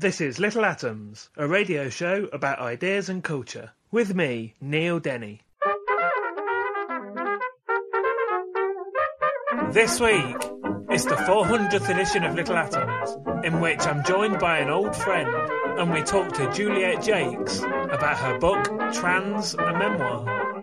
This is Little Atoms, a radio show about ideas and culture. With me, Neil Denny. This week, it's the 400th edition of Little Atoms, in which I'm joined by an old friend and we talk to Juliet Jacques about her book, Trans, a Memoir.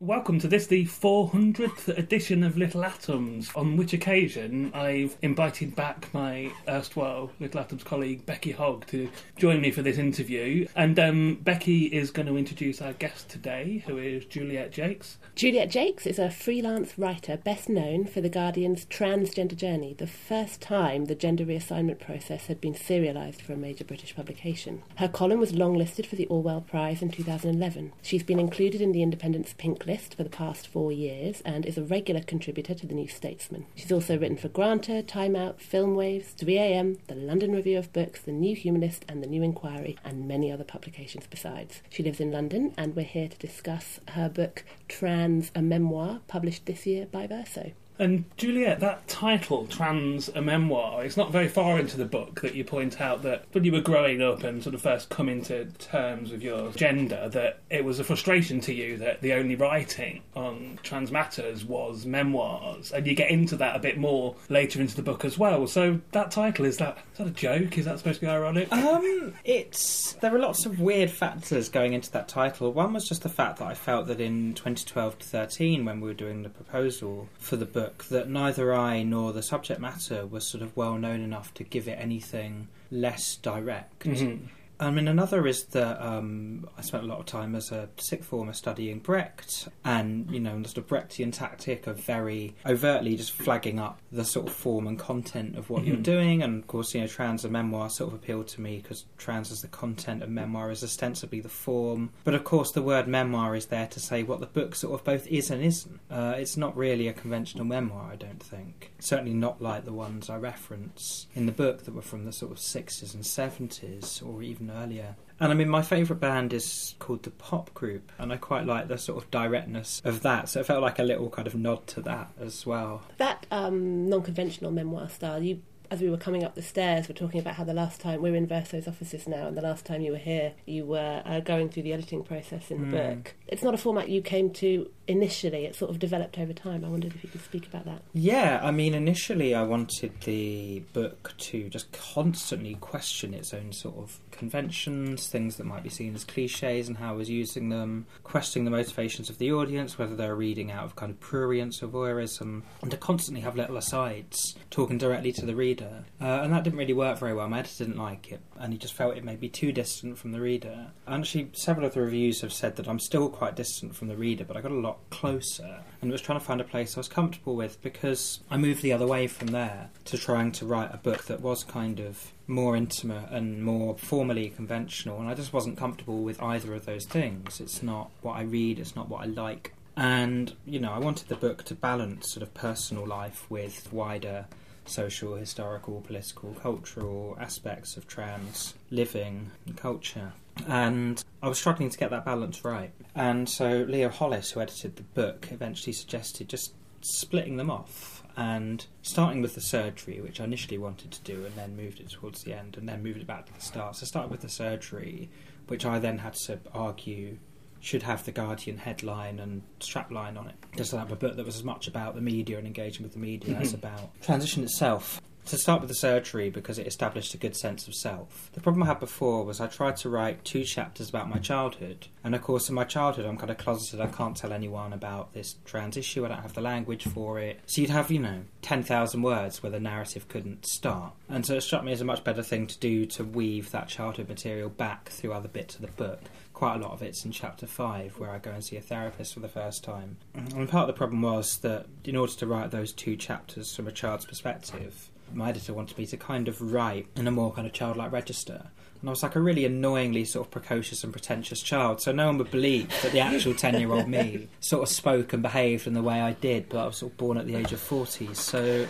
Welcome to this, the 400th edition of Little Atoms, on which occasion I've invited back my erstwhile Little Atoms colleague Becky Hogge to join me for this interview. And um, Becky is going to introduce our guest today, who is Juliet Jacques. Juliet Jacques is a freelance writer best known for The Guardian's Transgender Journey, the first time the gender reassignment process had been serialised for a major British publication. Her column was longlisted for the Orwell Prize in 2011. She's been included in the Independent's Pink List for the past four years and is a regular contributor to the New Statesman. She's also written for Granta, Time Out, Film Waves, 3am, the London Review of Books, the New Humanist, and the New Inquiry, and many other publications besides. She lives in London, and we're here to discuss her book Trans, a Memoir, published this year by Verso. And Juliet, that title, Trans, a Memoir, it's not very far into the book that you point out that when you were growing up and sort of first coming to terms with your gender, that it was a frustration to you that the only writing on trans matters was memoirs. And you get into that a bit more later into the book as well. So that title, is that, is that a joke? Is that supposed to be ironic? Um, it's there are lots of weird factors going into that title. One was just the fact that I felt that in 2012 to 13, when we were doing the proposal for the book, that neither I nor the subject matter was sort of well known enough to give it anything less direct. Mm-hmm. I mean, another is that um, I spent a lot of time as a sixth former studying Brecht, and you know, the sort of Brechtian tactic of very overtly just flagging up the sort of form and content of what you're Mhm. doing. And of course, you know, trans and memoir sort of appealed to me because trans is the content and memoir is ostensibly the form. But of course, the word memoir is there to say what the book sort of both is and isn't. Uh, it's not really a conventional memoir, I don't think. Certainly not like the ones I reference in the book that were from the sort of 60s and 70s or even earlier. And I mean, my favourite band is called the Pop Group, and I quite like the sort of directness of that. So it felt like a little kind of nod to that as well. That um, non-conventional memoir style, you as we were coming up the stairs, we're talking about how the last time we're in Verso's offices now, and the last time you were here, you were uh, going through the editing process in the Mm. book. It's not a format you came to initially; it sort of developed over time. I wondered if you could speak about that. Yeah, I mean, initially I wanted the book to just constantly question its own sort of conventions, things that might be seen as cliches, and how I was using them, questioning the motivations of the audience, whether they're reading out of kind of prurience or voyeurism, and to constantly have little asides talking directly to the reader. Uh, and that didn't really work very well. My editor didn't like it, and he just felt it may be too distant from the reader. And actually, several of the reviews have said that I'm still quite distant from the reader, but I got a lot closer, and was trying to find a place I was comfortable with because I moved the other way from there to trying to write a book that was kind of more intimate and more formally conventional, and I just wasn't comfortable with either of those things. It's not what I read, it's not what I like. And, you know, I wanted the book to balance sort of personal life with wider social, historical, political, cultural aspects of trans living and culture. And I was struggling to get that balance right. And so Leo Hollis, who edited the book, eventually suggested just splitting them off and starting with the surgery, which I initially wanted to do, and then moved it towards the end, and then moved it back to the start. So I started with the surgery, which I then had to argue should have the Guardian headline and strapline on it. Just to have a book that was as much about the media and engaging with the media as about transition itself. To start with the surgery, because it established a good sense of self. The problem I had before was I tried to write two chapters about my childhood, and of course, in my childhood, I'm kind of closeted. I can't tell anyone about this trans issue. I don't have the language for it. So you'd have, you know, ten thousand words where the narrative couldn't start. And so it struck me as a much better thing to do to weave that childhood material back through other bits of the book quite a lot of it's in chapter five, where I go and see a therapist for the first time. And part of the problem was that in order to write those two chapters from a child's perspective, my editor wanted me to kind of write in a more kind of childlike register. And I was like a really annoyingly sort of precocious and pretentious child, so no one would believe that the actual 10 year old me sort of spoke and behaved in the way I did, but I was sort of born at the age of 40. So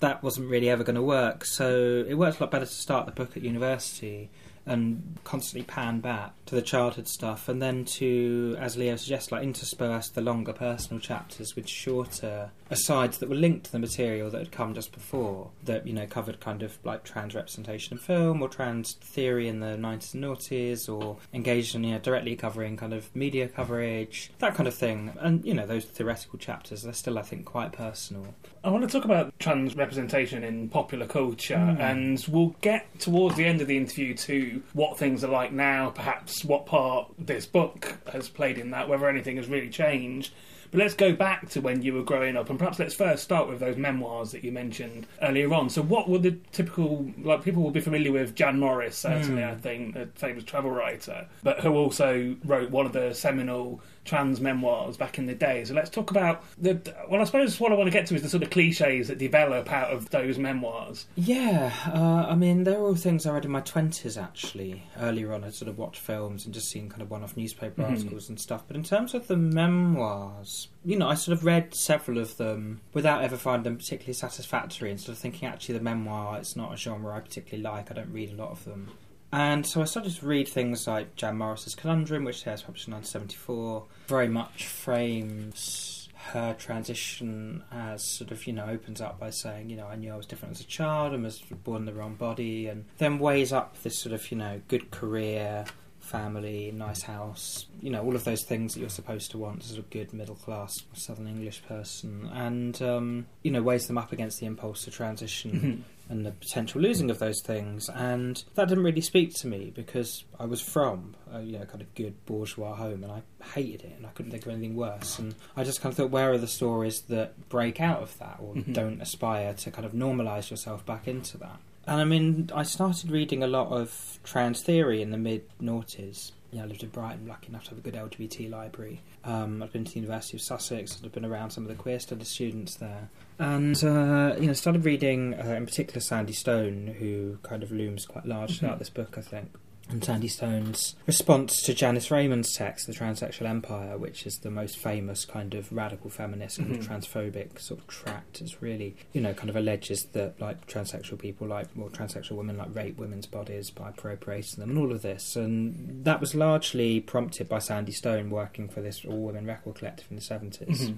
that wasn't really ever going to work. So it worked a lot better to start the book at university and constantly pan back to the childhood stuff, and then to, as Leo suggests, like intersperse the longer personal chapters with shorter asides that were linked to the material that had come just before, that you know covered kind of like trans representation in film or trans theory in the nineties and noughties, or engaged in you know directly covering kind of media coverage, that kind of thing. And you know those theoretical chapters, they're still I think quite personal. I want to talk about trans representation in popular culture, hmm. and we'll get towards the end of the interview to what things are like now, perhaps what part this book has played in that, whether anything has really changed. But let's go back to when you were growing up, and perhaps let's first start with those memoirs that you mentioned earlier on. So, what were the typical like people will be familiar with Jan Morris, certainly, hmm. I think, a famous travel writer, but who also wrote one of the seminal trans memoirs back in the day. So let's talk about the. Well, I suppose what I want to get to is the sort of cliches that develop out of those memoirs. Yeah, uh, I mean, they're all things I read in my 20s actually. Earlier on, I'd sort of watched films and just seen kind of one off newspaper articles and stuff. But in terms of the memoirs, you know, I sort of read several of them without ever finding them particularly satisfactory and sort of thinking actually the memoir, it's not a genre I particularly like. I don't read a lot of them. And so I started to read things like Jan Morris's Conundrum, which was published in 1974, very much frames her transition as sort of, you know, opens up by saying, you know, I knew I was different as a child and was born in the wrong body, and then weighs up this sort of, you know, good career, family, nice house, you know, all of those things that you're supposed to want as a good middle class Southern English person, and, um, you know, weighs them up against the impulse to transition and the potential losing of those things. And that didn't really speak to me because I was from a you know, kind of good bourgeois home and I hated it and I couldn't think of anything worse. And I just kind of thought, where are the stories that break out of that or mm-hmm. don't aspire to kind of normalise yourself back into that? And I mean, I started reading a lot of trans theory in the mid noughties. You know, I lived in Brighton, lucky enough to have a good LGBT library. Um, I've been to the University of Sussex, I've been around some of the queer studies students there. And, uh, you know, started reading, uh, in particular, Sandy Stone, who kind of looms quite large throughout this book, I think. And Sandy Stone's response to Janice Raymond's text, The Transsexual Empire, which is the most famous kind of radical feminist, of mm-hmm. transphobic sort of tract, is really, you know, kind of alleges that, like, transsexual people, like, well, transsexual women, like, rape women's bodies by appropriating them and all of this. And that was largely prompted by Sandy Stone working for this all women record collective in the 70s.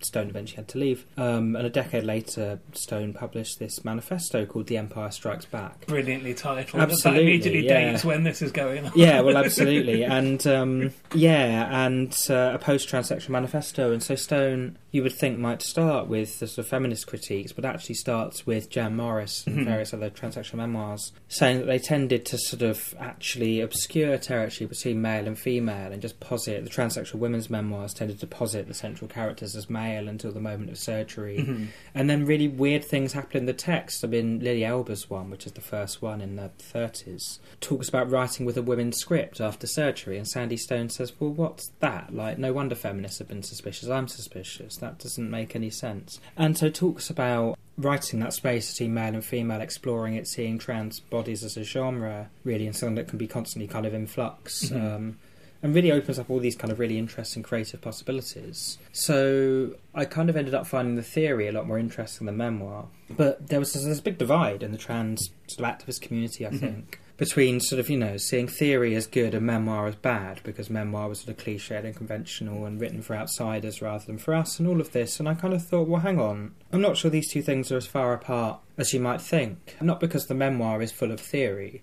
Stone eventually had to leave. Um, and a decade later, Stone published this manifesto called The Empire Strikes Back. Brilliantly titled. Absolutely, That immediately yeah. dates when this is going on. yeah, well, absolutely, and um, yeah, and uh, a post-transsexual manifesto. And so Stone, you would think, might start with the sort of feminist critiques, but actually starts with Jan Morris and various other transsexual memoirs, saying that they tended to sort of actually obscure territory between male and female, and just posit the transsexual women's memoirs tended to posit the central characters as male until the moment of surgery, and then really weird things happen in the text. I mean, Lili Elbe's one, which is the first one in the 30s, talks about writing with a women's script after surgery, and Sandy Stone says, "Well, what's that? Like, no wonder feminists have been suspicious. I'm suspicious. That doesn't make any sense." And so talks about writing that space between male and female, exploring it, seeing trans bodies as a genre, really, and something that can be constantly kind of in flux. Um, and really opens up all these kind of really interesting creative possibilities. So I kind of ended up finding the theory a lot more interesting than memoir. But there was this, this big divide in the trans sort of activist community, I mm-hmm. think, between sort of, you know, seeing theory as good and memoir as bad, because memoir was sort of cliched and conventional and written for outsiders rather than for us, and all of this. And I kind of thought, well, hang on, I'm not sure these two things are as far apart as you might think. Not because the memoir is full of theory,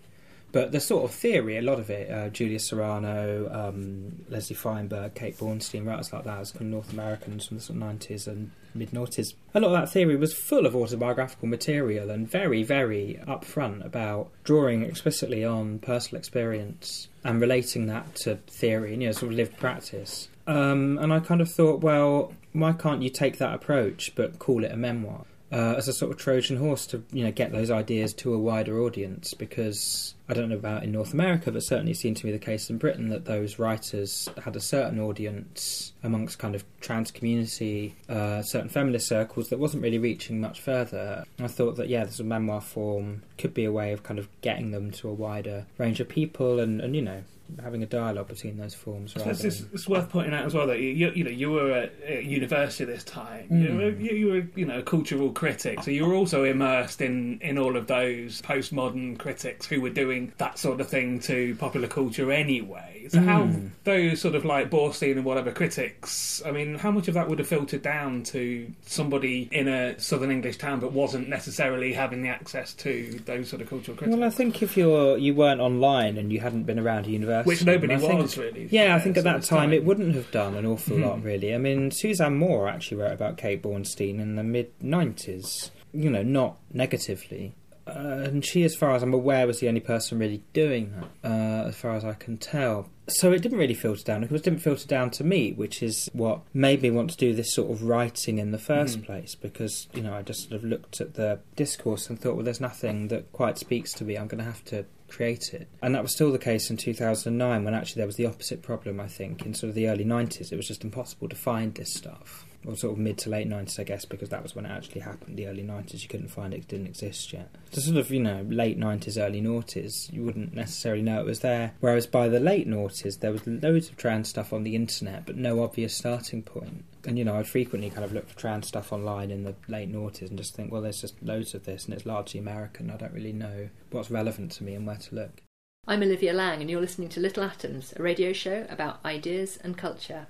But the sort of theory, a lot of it, uh, Julia Serano, um, Leslie Feinberg, Kate Bornstein, writers like that, as kind of North Americans from the sort of 90s and mid noughties. A lot of that theory was full of autobiographical material and very, very upfront about drawing explicitly on personal experience and relating that to theory and, you know, sort of lived practice. Um, and I kind of thought, well, why can't you take that approach but call it a memoir? Uh, as a sort of Trojan horse to you know get those ideas to a wider audience because I don't know about in North America, but certainly it seemed to be the case in Britain that those writers had a certain audience amongst kind of trans community, uh, certain feminist circles that wasn't really reaching much further. I thought that yeah, this memoir form could be a way of kind of getting them to a wider range of people and, and you know having a dialogue between those forms. So it's, it's, it's, worth pointing out as well that you, you know you were at, university this time. Mm. You, were, you, were you know a cultural critic, so you were also immersed in in all of those postmodern critics who were doing that sort of thing to popular culture anyway. So mm. how those sort of like Bornstein and whatever critics, I mean, how much of that would have filtered down to somebody in a southern English town that wasn't necessarily having the access to those sort of cultural critics? Well, I think if you're you weren't online and you hadn't been around a university which nobody was really. Yeah, I think at that time, time, it wouldn't have done an awful mm-hmm. lot really. I mean, Suzanne Moore actually wrote about Kate Bornstein in the mid '90s. You know, not negatively. Uh, and she, as far as I'm aware, was the only person really doing that, uh, as far as I can tell. So it didn't really filter down. It didn't filter down to me, which is what made me want to do this sort of writing in the first mm. place. Because you know, I just sort of looked at the discourse and thought, well, there's nothing that quite speaks to me. I'm going to have to create it. And that was still the case in 2009 when actually there was the opposite problem, I think. In sort of the early 90s, it was just impossible to find this stuff. Or sort of mid to late 90s, I guess, because that was when it actually happened. The early 90s, you couldn't find it, it didn't exist yet. So, sort of, you know, late 90s, early noughties, you wouldn't necessarily know it was there. Whereas by the late noughties, there was loads of trans stuff on the internet, but no obvious starting point. and you know, I'd frequently kind of look for trans stuff online in the late noughties and just think, well, there's just loads of this, and it's largely American. I don't really know what's relevant to me and where to look. I'm Olivia Laing, and you're listening to Little Atoms, a radio show about ideas and culture.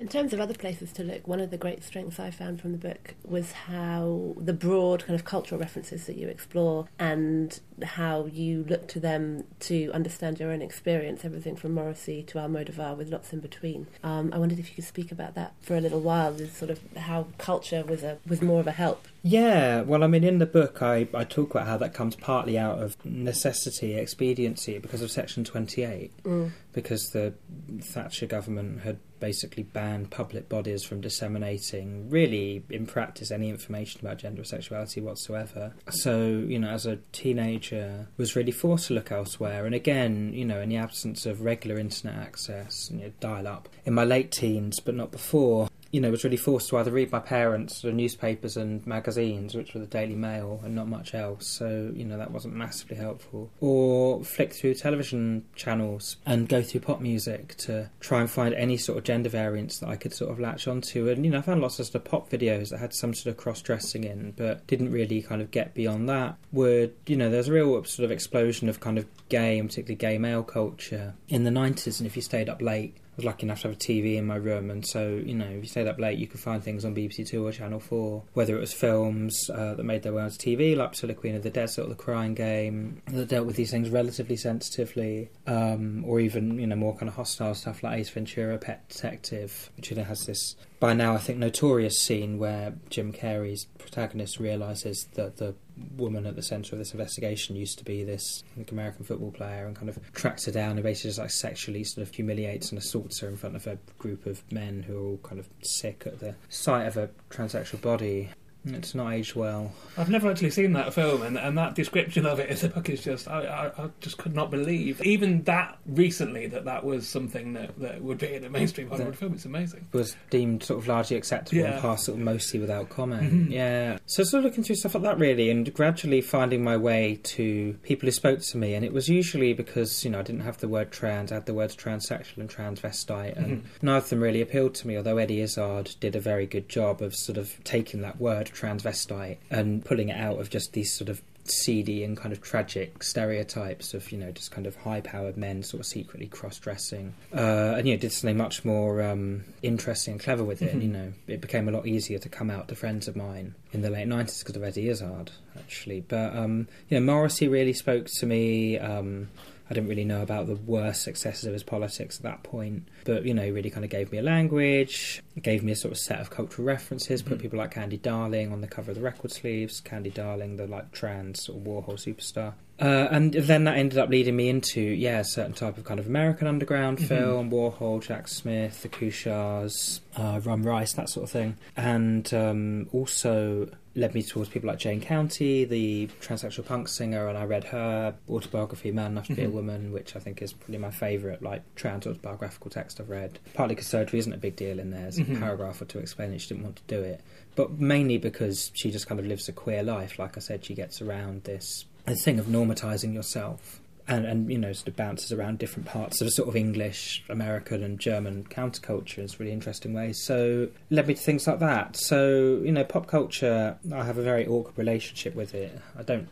In terms of other places to look, one of the great strengths I found from the book was how the broad kind of cultural references that you explore and how you look to them to understand your own experience, everything from Morrissey to Almodovar with lots in between. Um, I wondered if you could speak about that for a little while, sort of how culture was a was more of a help yeah, well, I mean, in the book, I, I talk about how that comes partly out of necessity, expediency, because of Section 28, mm. because the Thatcher government had basically banned public bodies from disseminating, really, in practice, any information about gender or sexuality whatsoever. So, you know, as a teenager, was really forced to look elsewhere. And again, you know, in the absence of regular internet access, you know, dial up, in my late teens, but not before, you know, was really forced to either read my parents' the newspapers and magazines, which were the Daily Mail, and not much else. So, you know, that wasn't massively helpful. Or flick through television channels and go through pop music to try and find any sort of gender variants that I could sort of latch onto. And, you know, I found lots of sort of pop videos that had some sort of cross dressing in, but didn't really kind of get beyond that. Would, you know, there's a real sort of explosion of kind of gay and particularly gay male culture in the 90s, and if you stayed up late, was lucky enough to have a TV in my room, and so you know, if you stayed up late, you could find things on BBC Two or Channel Four, whether it was films uh, that made their way onto TV, like Priscilla Queen of the Desert, or The Crying Game, that dealt with these things relatively sensitively, um, or even you know more kind of hostile stuff like Ace Ventura: Pet Detective, which you know has this by now I think notorious scene where Jim Carrey's protagonist realizes that the woman at the centre of this investigation used to be this American football player and kind of tracks her down and basically just like sexually sort of humiliates and assaults her in front of a group of men who are all kind of sick at the sight of a transsexual body. It's not aged well. I've never actually seen that film, and, and that description of it in the book is just I, I, I, just could not believe even that recently that that was something that, that would be in a mainstream Hollywood film. It's amazing. Was deemed sort of largely acceptable yeah. and passed sort of mostly without comment. Mm-hmm. Yeah. So sort of looking through stuff like that really, and gradually finding my way to people who spoke to me, and it was usually because you know I didn't have the word trans, I had the words transsexual and transvestite, and mm-hmm. neither of them really appealed to me. Although Eddie Izzard did a very good job of sort of taking that word transvestite and pulling it out of just these sort of seedy and kind of tragic stereotypes of you know just kind of high powered men sort of secretly cross dressing uh, and you know did something much more um, interesting and clever with it and you know. It became a lot easier to come out to friends of mine in the late 90s because of Eddie Izzard actually. But um, you know Morrissey really spoke to me um, I didn't really know about the worst successes of his politics at that point. But, you know, he really kind of gave me a language, gave me a sort of set of cultural references, put mm. people like Candy Darling on the cover of the record sleeves, Candy Darling, the like trans sort of Warhol superstar. Uh, and then that ended up leading me into, yeah, a certain type of kind of American underground film, Warhol, Jack Smith, the Kuchars, uh, Ron Rice, that sort of thing. And um, also led me towards people like Jane County, the transsexual punk singer, and I read her autobiography, Man Enough to Be a Woman, which I think is probably my favourite, like, trans autobiographical text I've read. Partly because surgery isn't a big deal in there, there's a paragraph or two explaining she didn't want to do it. But mainly because she just kind of lives a queer life. Like I said, she gets around this, this thing of normatizing yourself. And, and you know sort of bounces around different parts of sort of English, American, and German counterculture in really interesting ways. So led me to things like that. So you know, pop culture, I have a very awkward relationship with it. I don't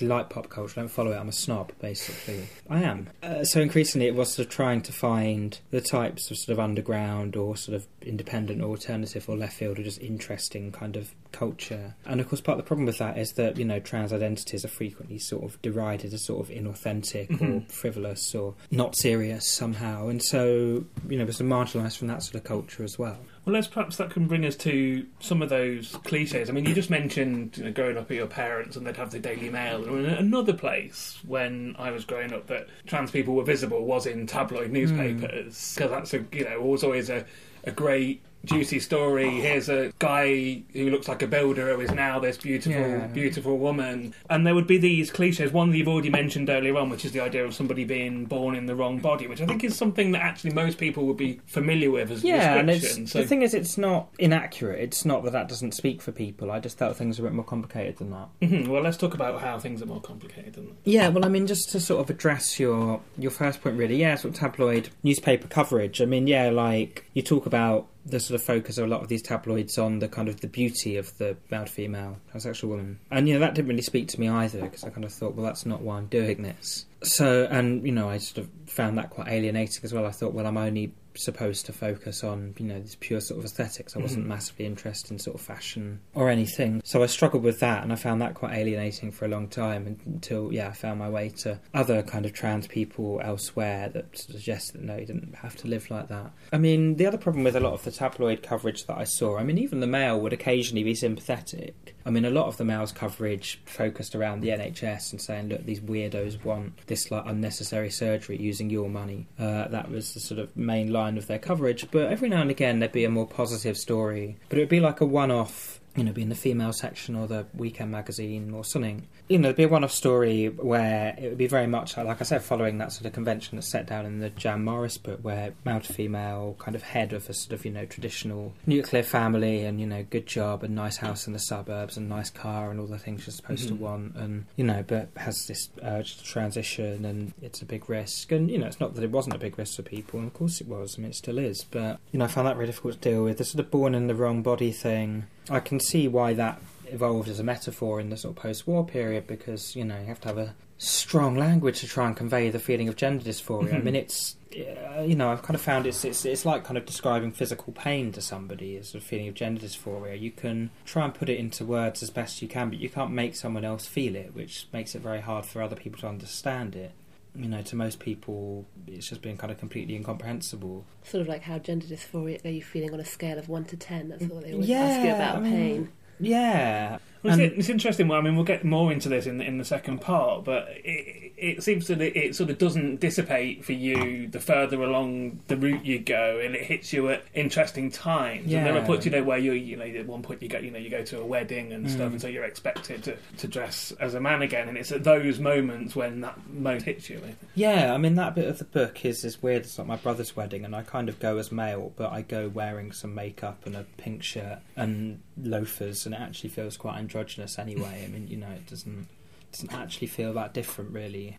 like pop culture. I don't follow it. I'm a snob, basically. I am. Uh, so increasingly, it was sort of trying to find the types of sort of underground or sort of independent or alternative or left field or just interesting kind of culture. And of course, part of the problem with that is that you know trans identities are frequently sort of derided as sort of inauthentic or frivolous or not serious somehow. And so you know, we're sort of marginalised from that sort of culture as well. Well, let's perhaps that can bring us to some of those cliches. I mean, you just mentioned you know, growing up with your parents and they'd have the Daily Mail. And another place when I was growing up that trans people were visible was in tabloid hmm. newspapers because that's a you know was always a, a great juicy story. Here's a guy who looks like a builder who is now this beautiful, Yeah. beautiful woman. And there would be these cliches. One that you've already mentioned earlier on, which is the idea of somebody being born in the wrong body, which I think is something that actually most people would be familiar with as a Yeah, and description. so, the thing is, it's not inaccurate. It's not that that doesn't speak for people. I just felt things are a bit more complicated than that. Mhm, well, let's talk about how things are more complicated than that. Yeah, well, I mean, just to sort of address your your first point, really, yeah, sort of tabloid newspaper coverage. I mean, yeah, like you talk about the sort of focus of a lot of these tabloids on the kind of the beauty of the male female transsexual woman, and you know that didn't really speak to me either because I kind of thought, well, that's not why I'm doing this. So, and you know, I sort of found that quite alienating as well. I thought, well, I'm only supposed to focus on you know this pure sort of aesthetics. I mm-hmm. wasn't massively interested in sort of fashion or anything, so I struggled with that, and I found that quite alienating for a long time until yeah, I found my way to other kind of trans people elsewhere that suggested that no, you didn't have to live like that. I mean, the other problem with a lot of the tabloid coverage that I saw, I mean, even the Mail would occasionally be sympathetic. I mean, a lot of the Mail's coverage focused around the NHS and saying, look, these weirdos want this like unnecessary surgery using your money. Uh, that was the sort of main line of their coverage. But every now and again, there'd be a more positive story. But it would be like a one-off. You know, be in the female section or the weekend magazine or something. You know, it'd be a one-off story where it would be very much like I said, following that sort of convention that's set down in the Jan Morris book, where male to female kind of head of a sort of you know traditional nuclear family and you know good job and nice house in the suburbs and nice car and all the things you're supposed to mm-hmm. want and you know but has this urge to transition and it's a big risk. And you know it's not that it wasn't a big risk for people and of course it was I mean it still is but you know I found that really difficult to deal with the sort of born in the wrong body thing. I can see why that evolved as a metaphor in the sort of post-war period because you know you have to have a strong language to try and convey the feeling of gender dysphoria. I mean, it's uh, you know I've kind of found it's, it's it's like kind of describing physical pain to somebody as a feeling of gender dysphoria. You can try and put it into words as best you can, but you can't make someone else feel it, which makes it very hard for other people to understand it. You know, to most people, it's just been kind of completely incomprehensible. Sort of like how gender dysphoria are you feeling on a scale of 1 to 10? That's what they always Yeah, ask you about I mean- pain. Yeah, Well, And- it's, um, it's interesting. Well, I mean, we'll get more into this in the, in the second part, but it, it seems that it, it sort of doesn't dissipate for you the further along the route you go, and it hits you at interesting times. And there are Yeah. points, you know, where you you know at one point you go you know you go to a wedding and stuff, mm. and so you're expected to, to dress as a man again, and it's at those moments when that most hits you. I think. Yeah, I mean that bit of the book is is weird. It's like my brother's wedding, and I kind of go as male, but I go wearing some makeup and a pink shirt and loafers, and it actually feels quite androgynous anyway. I mean, you know, it doesn't doesn't actually feel that different, really.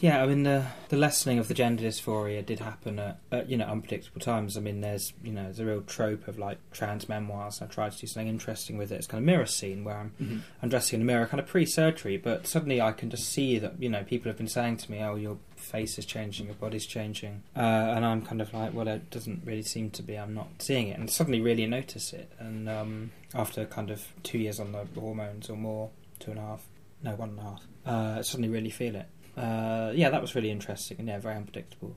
yeah, I mean the the lessening of the gender dysphoria did happen at, at you know unpredictable times. I mean, there's you know there's a real trope of like trans memoirs. I tried to do something interesting with it. It's kind of mirror scene where I'm Mhm. undressing in a mirror, kind of pre-surgery, but suddenly I can just see that you know people have been saying to me, "Oh, your face is changing, your body's changing," uh, and I'm kind of like, "Well, it doesn't really seem to be. I'm not seeing it," and suddenly really notice it. And um, after kind of two years on the hormones or more, two and a half, no, one and a half, uh, suddenly really feel it. Uh, yeah, that was really interesting and yeah, very unpredictable.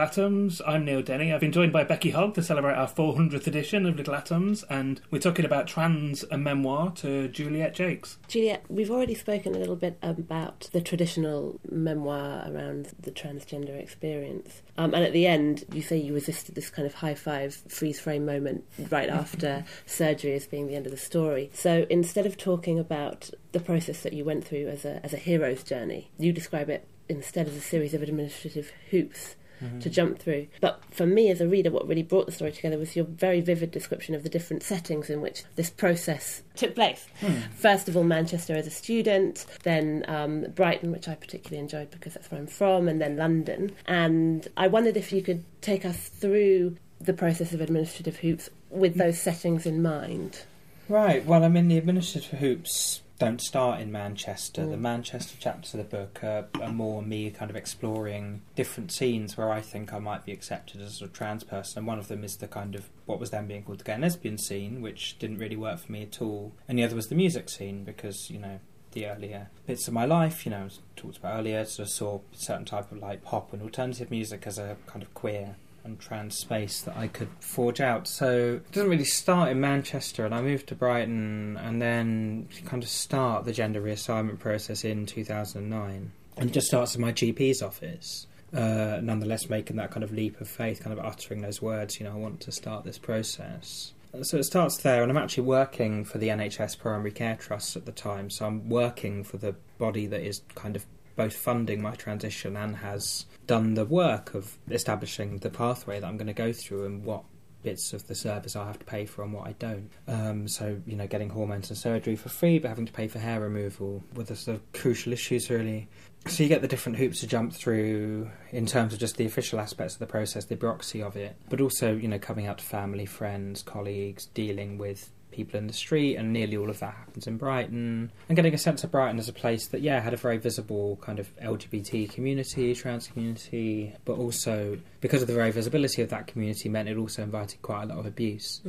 Little Atoms. I'm Neil Denny. I've been joined by Becky Hogge to celebrate our 400th edition of Little Atoms, and we're talking about Trans, a memoir to Juliet Jacques. Juliet, we've already spoken a little bit about the traditional memoir around the transgender experience. Um, and at the end, you say you resisted this kind of high five freeze frame moment right after surgery as being the end of the story. So instead of talking about the process that you went through as a, as a hero's journey, you describe it instead as a series of administrative hoops Mm-hmm. to jump through. But for me as a reader, what really brought the story together was your very vivid description of the different settings in which this process took place. Hmm. First of all, Manchester as a student, then um, Brighton, which I particularly enjoyed because that's where I'm from, and then London. And I wondered if you could take us through the process of administrative hoops with hmm. those settings in mind. Right. Well, I mean, the administrative hoops don't start in Manchester. The mm. Manchester chapters of the book are, are more me kind of exploring different scenes where I think I might be accepted as a trans person. And one of them is the kind of what was then being called the gay and lesbian scene, which didn't really work for me at all. And the other was the music scene because, you know, the earlier bits of my life, you know, talked about earlier, sort of saw certain type of like pop and alternative music as a kind of queer and trans space that I could forge out. So it doesn't really start in Manchester, and I moved to Brighton, and then kind of start the gender reassignment process in 2009, and just starts in my GP's office. Uh, nonetheless, making that kind of leap of faith, kind of uttering those words, you know, I want to start this process. So it starts there, and I'm actually working for the NHS Primary Care Trust at the time. So I'm working for the body that is kind of both funding my transition and has done the work of establishing the pathway that I'm going to go through and what bits of the service I have to pay for and what I don't. Um, so, you know, getting hormones and surgery for free, but having to pay for hair removal were the sort of crucial issues, really. So you get the different hoops to jump through in terms of just the official aspects of the process, the bureaucracy of it, but also, you know, coming out to family, friends, colleagues, dealing with people in the street, and nearly all of that happens in Brighton. And getting a sense of Brighton as a place that, yeah, had a very visible kind of LGBT community, trans community, but also because of the very visibility of that community, meant it also invited quite a lot of abuse.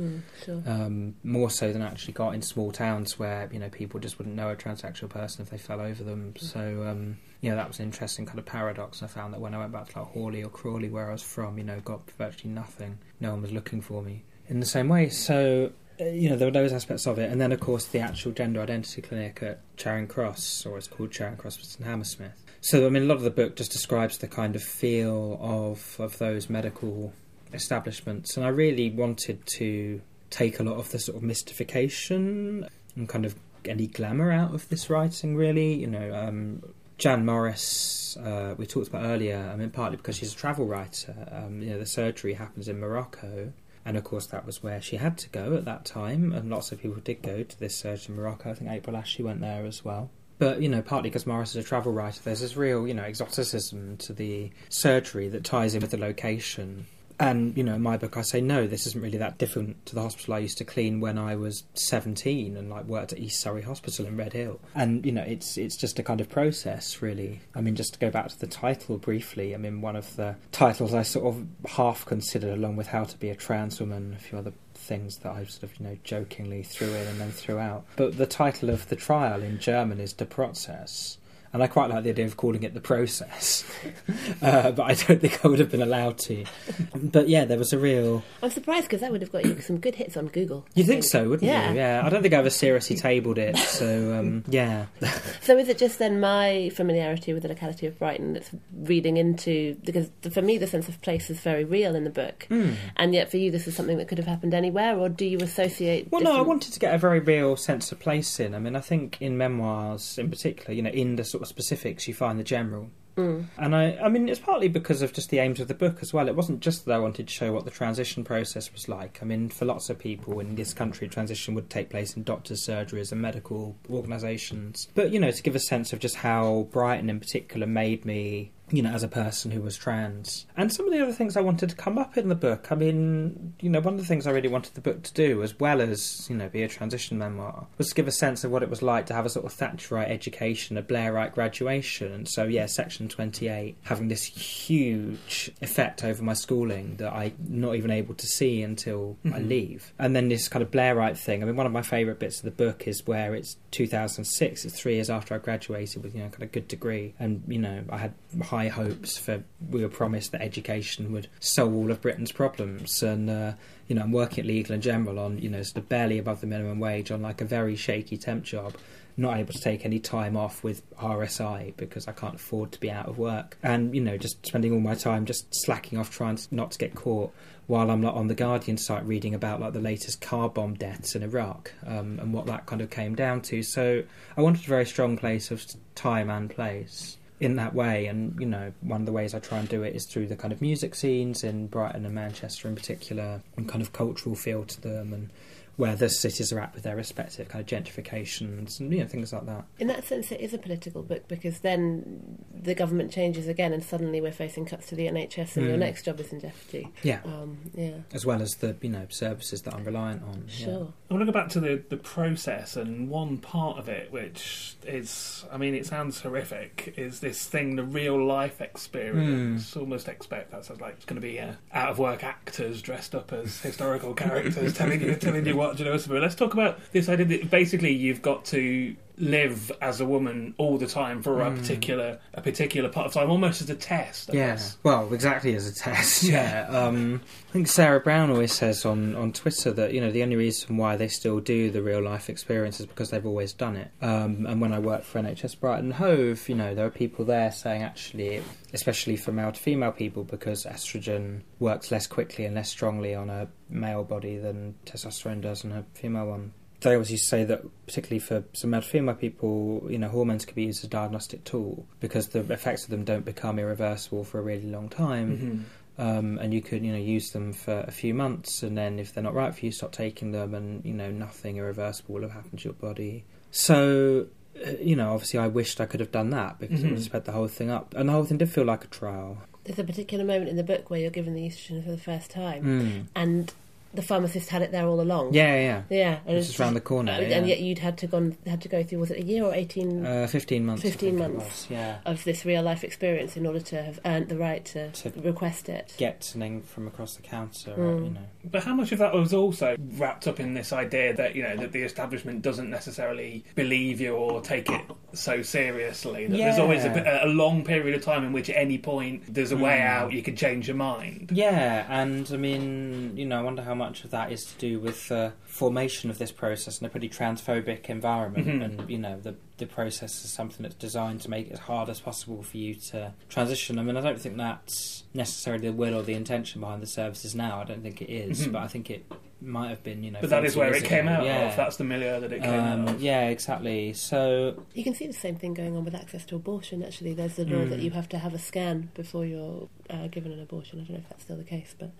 sure. Um, more so than actually got in small towns where you know people just wouldn't know a transsexual person if they fell over them. So um, yeah, that was an interesting kind of paradox. I found that when I went back to like Horley or Crawley, where I was from, you know, got virtually nothing. No one was looking for me in the same way. So you know, there were those aspects of it, and then of course the actual gender identity clinic at Charing Cross, or it's called Charing Cross St Hammersmith. So I mean, a lot of the book just describes the kind of feel of of those medical establishments, and I really wanted to take a lot of the sort of mystification and kind of any glamour out of this writing. Really, you know, um, Jan Morris, uh, we talked about earlier. I mean, partly because she's a travel writer. Um, you know, the surgery happens in Morocco. And of course, that was where she had to go at that time, and lots of people did go to this surgery in Morocco. I think April Ashley went there as well. But you know, partly because Morris is a travel writer, there's this real, you know, exoticism to the surgery that ties in with the location. And you know, in my book, I say no, this isn't really that different to the hospital I used to clean when I was 17 and like worked at East Surrey Hospital in Redhill. And you know, it's it's just a kind of process, really. I mean, just to go back to the title briefly. I mean, one of the titles I sort of half considered, along with How to Be a Trans Woman, a few other things that I sort of you know jokingly threw in and then threw out. But the title of the trial in German is Der Prozess. And I quite like the idea of calling it the process, uh, but I don't think I would have been allowed to. But yeah, there was a real. I'm surprised because that would have got you some good hits on Google. You think so, wouldn't Yeah. you? Yeah, I don't think I ever seriously tabled it. So um, yeah, So is it just then my familiarity with the locality of Brighton that's reading into because for me the sense of place is very real in the book, Hmm. and yet for you this is something that could have happened anywhere, or do you associate? Well, no, I wanted to get a very real sense of place in. I mean, I think in memoirs, in particular, you know, in the sort of specifics, you find the general. Mm. And I, I mean, it's partly because of just the aims of the book as well. It wasn't just that I wanted to show what the transition process was like. I mean, for lots of people in this country, transition would take place in doctors' surgeries and medical organisations. But, you know, to give a sense of just how Brighton in particular made me, you know, as a person who was trans. And some of the other things I wanted to come up in the book. I mean, you know, one of the things I really wanted the book to do, as well as, you know, be a transition memoir, was to give a sense of what it was like to have a sort of Thatcherite education, a Blairite graduation. And so, yeah, Section 28 having this huge effect over my schooling that I'm not even able to see until I mm-hmm. leave. And then this kind of Blairite thing. I mean, one of my favourite bits of the book is where it's 2006, it's three years after I graduated with, you know, kind of good degree. And, you know, I had high hopes for, we were promised that education would solve all of Britain's problems. And, uh, you know, I'm working at Legal and General on, you know, sort of barely above the minimum wage on like a very shaky temp job not able to take any time off with RSI because I can't afford to be out of work. And, you know, just spending all my time just slacking off trying not to get caught while I'm not on the Guardian site reading about like the latest car bomb deaths in Iraq um, and what that kind of came down to. So I wanted a very strong place of time and place. In that way, and you know, one of the ways I try and do it is through the kind of music scenes in Brighton and Manchester in particular, and kind of cultural feel to them, and where the cities are at with their respective kind of gentrifications and you know things like that. In that sense, it is a political book because then the government changes again, and suddenly we're facing cuts to the NHS, and your Mm. next job is in jeopardy. Yeah, Um, yeah, as well as the you know services that I'm reliant on. yeah. sure. I want to go back to the, the process, and one part of it, which is, I mean, it sounds horrific, is this thing, the real life experience. Almost expect that sounds like it's going to be uh, out of work actors dressed up as historical characters telling you telling you what. Let's talk about this idea that basically you've got to live as a woman all the time for a particular a particular part of time, almost as a test. I Yeah, guess. well, exactly as a test. Yeah. Yeah, um, I think Sarah Brown always says on, on Twitter that you know the only reason why they still do the real life experience is because they've always done it. Um, and when I worked for NHS Brighton Hove, you know there are people there saying actually, especially for male to female people, because estrogen works less quickly and less strongly on a male body than testosterone does on a female one. They always used to say that, particularly for some male female people, you know, hormones can be used as a diagnostic tool because the effects of them don't become irreversible for a really long time. Mhm. Um, and you could, you know, use them for a few months, and then if they're not right for you, stop taking them, and you know, nothing irreversible will have happened to your body. So, uh, you know, obviously, I wished I could have done that because it would Mhm. have sped the whole thing up, and the whole thing did feel like a trial. There's a particular moment in the book where you're given the estrogen for the first time, Mm. and the pharmacist had it there all along. Yeah, yeah, Yeah, and It's just around the corner, uh, yeah. and yet you'd had to gone had to go through was it a year or eighteen uh, fifteen months. 15 months. was, Yeah. of this real life experience in order to have earned the right to, To request it? Get something from across the counter, Mm. you know. But how much of that was also wrapped up in this idea that you know that the establishment doesn't necessarily believe you or take it so seriously? That there's always a, a long period of time in which at any point there's a way Mm. out. You could change your mind. Yeah, and I mean, you know, I wonder how much of that is to do with the formation of this process in a pretty transphobic environment, Mhm. and you know, the the process is something that's designed to make it as hard as possible for you to transition. I mean, I don't think that's necessarily the will or the intention behind the services now. I don't think it is, Mhm. but I think it might have been. You know, But that is where years it came ago. out Yeah. of. That's the milieu that it came Um, out of. yeah, exactly. So You can see the same thing going on with access to abortion. Actually, there's the law that Mm. you have to have a scan before you're uh, given an abortion. I don't know if that's still the case, but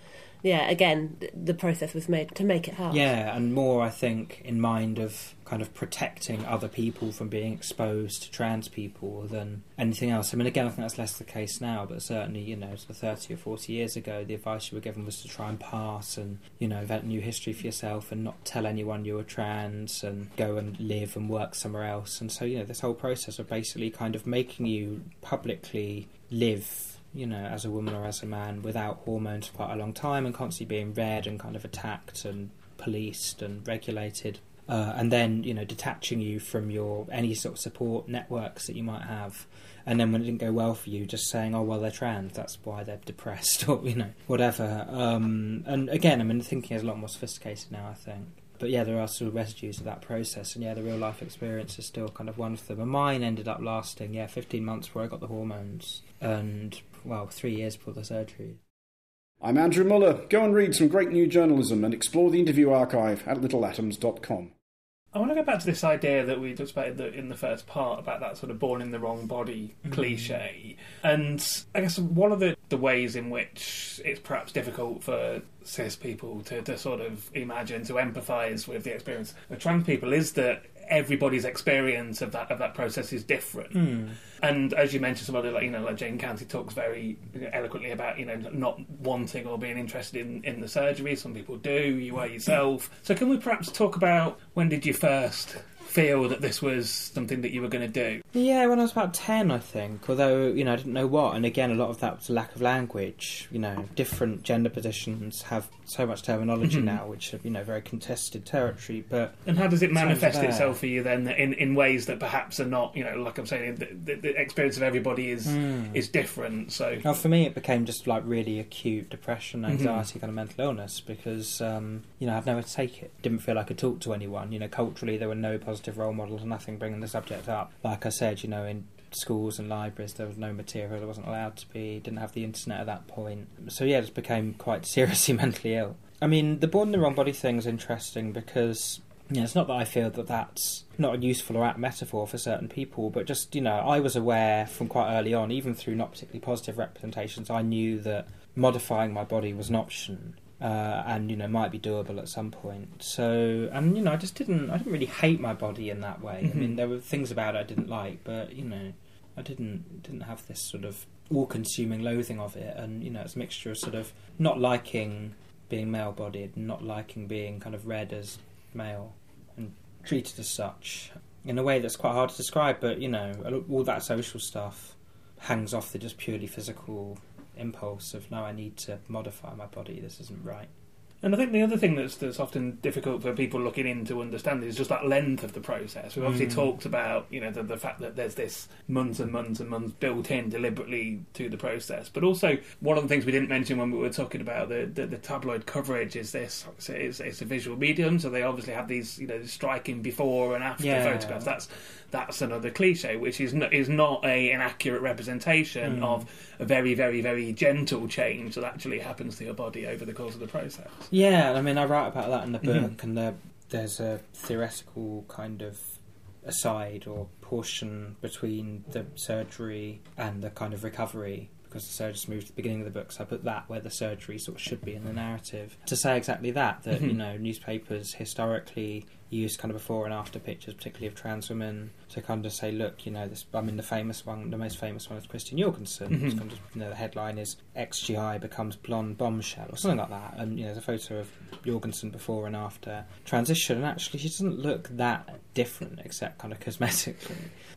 yeah, again, the process was made to make it hard. Yeah, and more, I think, in mind of kind of protecting other people from being exposed to trans people than anything else. I mean, again, I think that's less the case now, but certainly, you know, sort of 30 or 40 years ago, the advice you were given was to try and pass and, you know, invent new history for yourself and not tell anyone you were trans and go and live and work somewhere else. And so, you know, this whole process of basically kind of making you publicly live you know, as a woman or as a man without hormones for quite a long time and constantly being read and kind of attacked and policed and regulated. uh, and then you know detaching you from your any sort of support networks that you might have. And then when it didn't go well for you, just saying, "Oh well, they're trans. That's why they're depressed," or you know, whatever. Um, and again, I mean, thinking is a lot more sophisticated now. I think but yeah, there are still residues of that process, and yeah, the real life experience is still kind of one of them. And mine ended up lasting, yeah, 15 months before I got the hormones, and well, three years before the surgery. I'm Andrew Mueller. Go and read some great new journalism and explore the interview archive at littleatoms.com. I want to go back to this idea that we talked about in the, in the first part about that sort of born in the wrong body Mm. cliche. And I guess one of the, the ways in which it's perhaps difficult for cis people to, to sort of imagine, to empathise with the experience of trans people is that everybody's experience of that of that process is different. Hmm. And as you mentioned, somebody like you know, like Jane County talks very eloquently about you know not wanting or being interested in in the surgery. Some people do. You are yourself. So can we perhaps talk about when did you first feel that this was something that you were going to do? Yeah, when I was about 10, I think, although, you know, I didn't know what. And again, a lot of that was a lack of language. You know, different gender positions have so much terminology Mhm. now, which are, you know, very contested territory. But And how does it manifest itself for you then in, in ways that perhaps are not, you know, like I'm saying, the, the, the experience of everybody is Hmm. is different. So Now, for me, it became just like really acute depression, Mhm. anxiety, kind of mental illness because, um, you know, I'd never take it. Didn't feel like I could talk to anyone. You know, culturally, there were no positive role models, nothing bringing the subject up. Like I said, you know, in schools and libraries, there was no material, there wasn't allowed to be, didn't have the internet at that point. So, yeah, just became quite seriously mentally ill. I mean, the born in the wrong body thing is interesting because you know, it's not that I feel that that's not a useful or apt metaphor for certain people, but just, you know, I was aware from quite early on, even through not particularly positive representations, I knew that modifying my body was an option. Uh, and you know might be doable at some point. So and you know I just didn't I didn't really hate my body in that way. I mean there were things about it I didn't like, but you know I didn't didn't have this sort of all-consuming loathing of it. And you know it's a mixture of sort of not liking being male-bodied, and not liking being kind of read as male and treated as such in a way that's quite hard to describe. But you know, all that social stuff hangs off the just purely physical impulse of no, I need to modify my body. This isn't right. And I think the other thing that's that's often difficult for people looking in to understand is just that length of the process. We've obviously Mm. talked about you know the, the fact that there's this months and months and months built in deliberately to the process, but also one of the things we didn't mention when we were talking about the the, the tabloid coverage is this it's, it's a visual medium, so they obviously have these you know striking before and after Yeah. photographs. That's that's another cliche, which is not, is not a an accurate representation Mm. of a very very very gentle change that actually happens to your body over the course of the process. Yeah, I mean, I write about that in the Mhm. book, and there, there's a theoretical kind of aside or portion between the surgery and the kind of recovery. Because the surgery's moved to the beginning of the book, so I put that where the surgery sort of should be in the narrative to say exactly that. That you Mhm. know, newspapers historically use kind of before and after pictures, particularly of trans women, to kind of say, look, you know, this. I mean, the famous one, the most famous one is Christine Jorgensen. It's Mhm. kind of, you know, the headline is "XGI becomes blonde bombshell" or something like that, and you know, there's a photo of Jorgensen before and after transition, and actually, she doesn't look that different, except kind of cosmetically.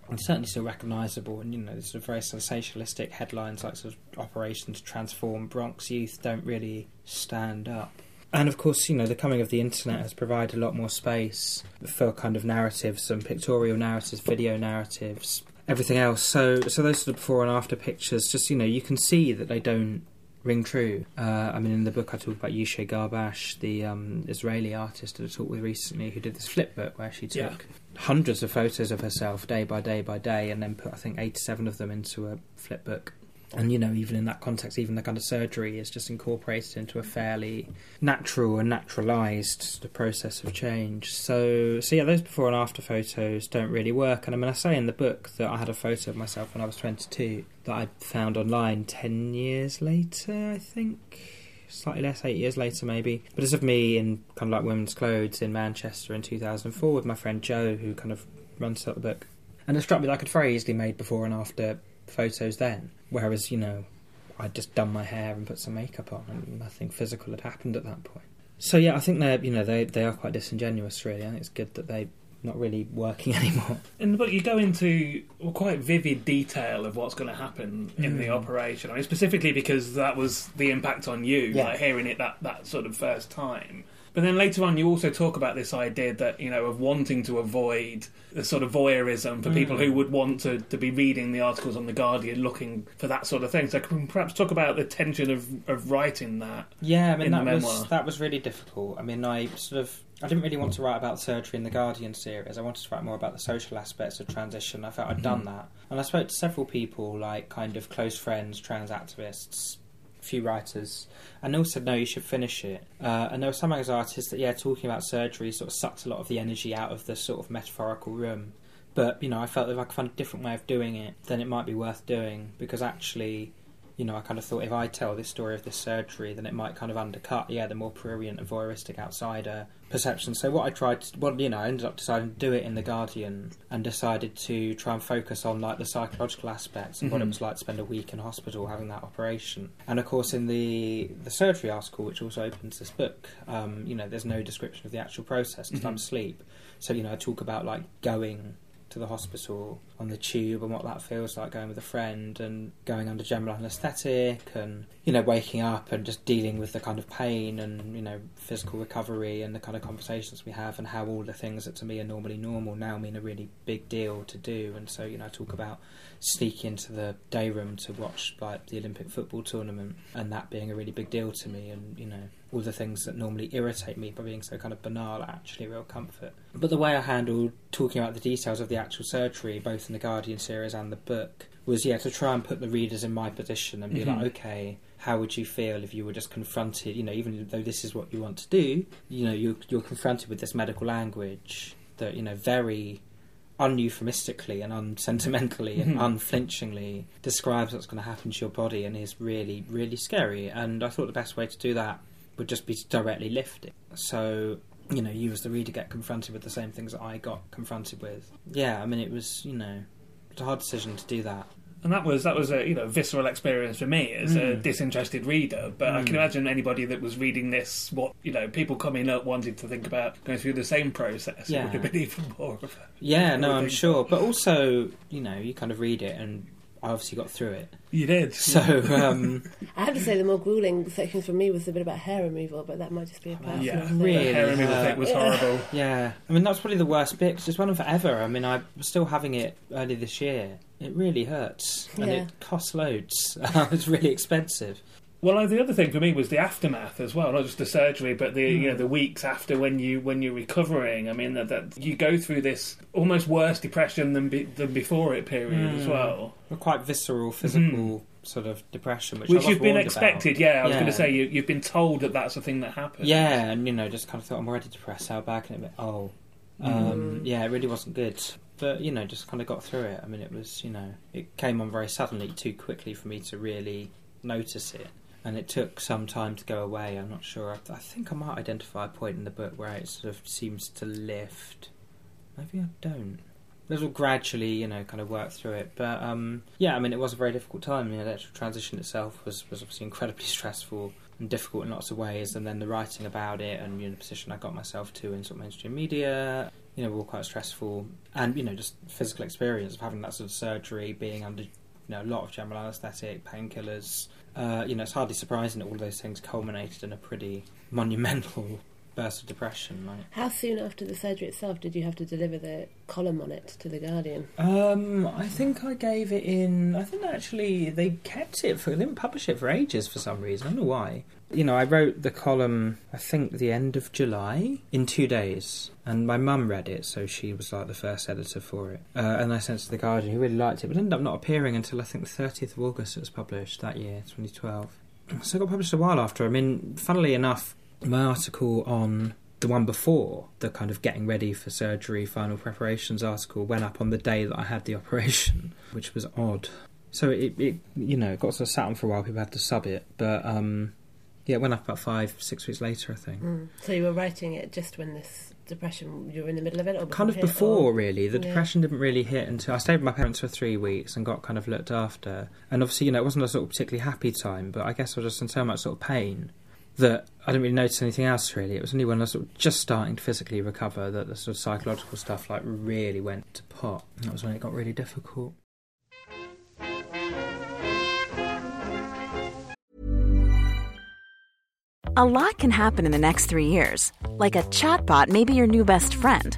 And certainly still recognisable, and you know, sort of very sensationalistic headlines like sort of "Operation to Transform Bronx Youth" don't really stand up. And of course, you know, the coming of the internet has provided a lot more space for kind of narratives, some pictorial narratives, video narratives, everything else. So, so those sort of before and after pictures, just you know, you can see that they don't ring true. Uh, I mean, in the book, I talk about Yishay Garbasz, the um, Israeli artist that I talked with recently, who did this flip book where she took Yeah. hundreds of photos of herself day by day by day, and then put I think eighty-seven of them into a flip book. And you know, even in that context, even the kind of surgery is just incorporated into a fairly natural and naturalised sort of process of change. So, so yeah, those before and after photos don't really work. And I mean, I say in the book that I had a photo of myself when I was twenty-two that I found online ten years later, I think. Slightly less, eight years later, maybe. But it's of me in kind of like women's clothes in Manchester in 2004 with my friend Joe, who kind of runs out the book. And it struck me that I could very easily made before and after photos then. Whereas, you know, I'd just done my hair and put some makeup on and nothing physical had happened at that point. So yeah, I think they're you know, they they are quite disingenuous really. I think it's good that they're not really working anymore. In the book, you go into quite vivid detail of what's going to happen in the Mm. operation. I mean, specifically because that was the impact on you, Yeah. like hearing it that, that sort of first time. But then later on, you also talk about this idea that you know of wanting to avoid the sort of voyeurism for people who would want to, to be reading the articles on the Guardian, looking for that sort of thing. So, can we perhaps talk about the tension of, of writing that? Yeah, I mean that was that was really difficult. I mean, I sort of I didn't really want to write about surgery in the Guardian series. I wanted to write more about the social aspects of transition. I felt I'd done Mm-hmm. that, and I spoke to several people, like kind of close friends, trans activists, few writers, and all said no, you should finish it. Uh, and there were some anxieties that yeah, talking about surgery sort of sucks a lot of the energy out of the sort of metaphorical room. But you know, I felt that if I could find a different way of doing it, then it might be worth doing because actually you know, I kind of thought if I tell this story of this surgery, then it might kind of undercut, yeah, the more prurient and voyeuristic outsider perception. So what I tried, to, well, you know, I ended up deciding to do it in the Guardian and decided to try and focus on like the psychological aspects of what it was like to spend a week in hospital having that operation. And of course, in the the surgery article, which also opens this book, um, you know, there's no description of the actual process because I'm asleep. So you know, I talk about like going to the hospital on the tube and what that feels like going with a friend and going under general anaesthetic and you know waking up and just dealing with the kind of pain and you know physical recovery and the kind of conversations we have and how all the things that to me are normally normal now mean a really big deal to do. And so you know I talk about sneaking into the day room to watch like the Olympic football tournament and that being a really big deal to me and you know all the things that normally irritate me by being so kind of banal are actually real comfort. But the way I handled talking about the details of the actual surgery, both in the Guardian series and the book, was yeah to try and put the readers in my position and be like, mm-hmm. okay, how would you feel if you were just confronted? You know, even though this is what you want to do, you know, you're, you're confronted with this medical language that you know very uneuphemistically and unsentimentally and mm-hmm. unflinchingly describes what's going to happen to your body and is really, really scary. And I thought the best way to do that would just be directly lift it. So, you know, you as the reader get confronted with the same things that I got confronted with. Yeah, I mean, it was, you know, it's a hard decision to do that. And that was that was a you know visceral experience for me as Mm. a disinterested reader. But I can imagine anybody that was reading this, what you know, people coming up wanted to think about going through the same process. Yeah. It would have been even more of a Yeah, no, I'm sure. But also, you know, you kind of read it and I obviously got through it. You did. So, um, I have to say, the more grueling sections for me was the bit about hair removal, but that might just be a personal yeah, thing. Really the hair removal hurt. thing was horrible. Yeah, I mean that's probably the worst bit 'cause it's one of forever. I mean I was still having it early this year. It really hurts and Yeah. it costs loads. it's really expensive. Well, the other thing for me was the aftermath as well, not just the surgery, but the you Hmm. know the weeks after when you when you're recovering. I mean that, that you go through this almost worse depression than be, than before it period Hmm. as well, A quite visceral, physical sort of depression, which, which you've been expected. about. Yeah, I was Yeah. going to say you, you've been told that that's the thing that happens. Yeah, and you know, just kind of thought I'm already depressed. How bad can it be? Oh, um, Hmm. yeah, it really wasn't good. But you know, just kind of got through it. I mean, it was you know, it came on very suddenly, too quickly for me to really notice it, and it took some time to go away. I'm not sure. I, I think I might identify a point in the book where it sort of seems to lift. Maybe I don't. This will gradually, you know, kind of work through it. But um, yeah, I mean, it was a very difficult time. The actual transition itself was was obviously incredibly stressful and difficult in lots of ways. And then the writing about it and you know, the position I got myself to in sort of mainstream media, you know, were all quite stressful. And you know, just physical experience of having that sort of surgery, being under you know a lot of general anaesthetic, painkillers. Uh, you know, it's hardly surprising that all those things culminated in a pretty monumental burst of depression. Like, How soon after the surgery itself did you have to deliver the column on it to the Guardian? Um, I think I gave it in. I think actually they kept it for. They didn't publish it for ages for some reason. I don't know why. You know, I wrote the column. I think the end of July in two days, and my mum read it, so she was like the first editor for it. Uh, and I sent it to the Guardian, who really liked it, but ended up not appearing until I think the thirtieth of August. It was published that year, twenty twelve. So it got published a while after. I mean, funnily enough, my article on the one before the kind of getting ready for surgery, final preparations article went up on the day that I had the operation, which was odd. So it, it you know, it got sort of sat on for a while. People had to sub it, but um, yeah, it went up about five, six weeks later, I think. So you were writing it just when this depression, you were in the middle of it? Or Kind of before, or- really. The Yeah. depression didn't really hit until I stayed with my parents for three weeks and got kind of looked after. And obviously, you know, it wasn't a sort of particularly happy time, but I guess I was just in so much sort of pain that I didn't really notice anything else really. It was only when I was sort of just starting to physically recover that the sort of psychological stuff like really went to pot. That was when it got really difficult. A lot can happen in the next three years. Like a chatbot may be your new best friend.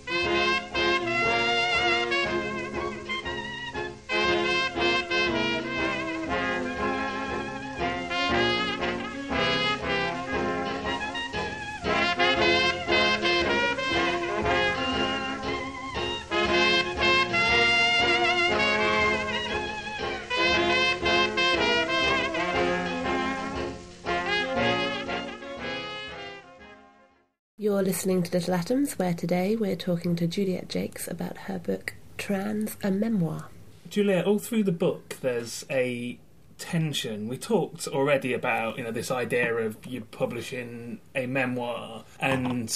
You're listening to Little Atoms, where today we're talking to Juliet Jacques about her book Trans, a Memoir. Juliet, all through the book, there's a tension. We talked already about you know this idea of you publishing a memoir, and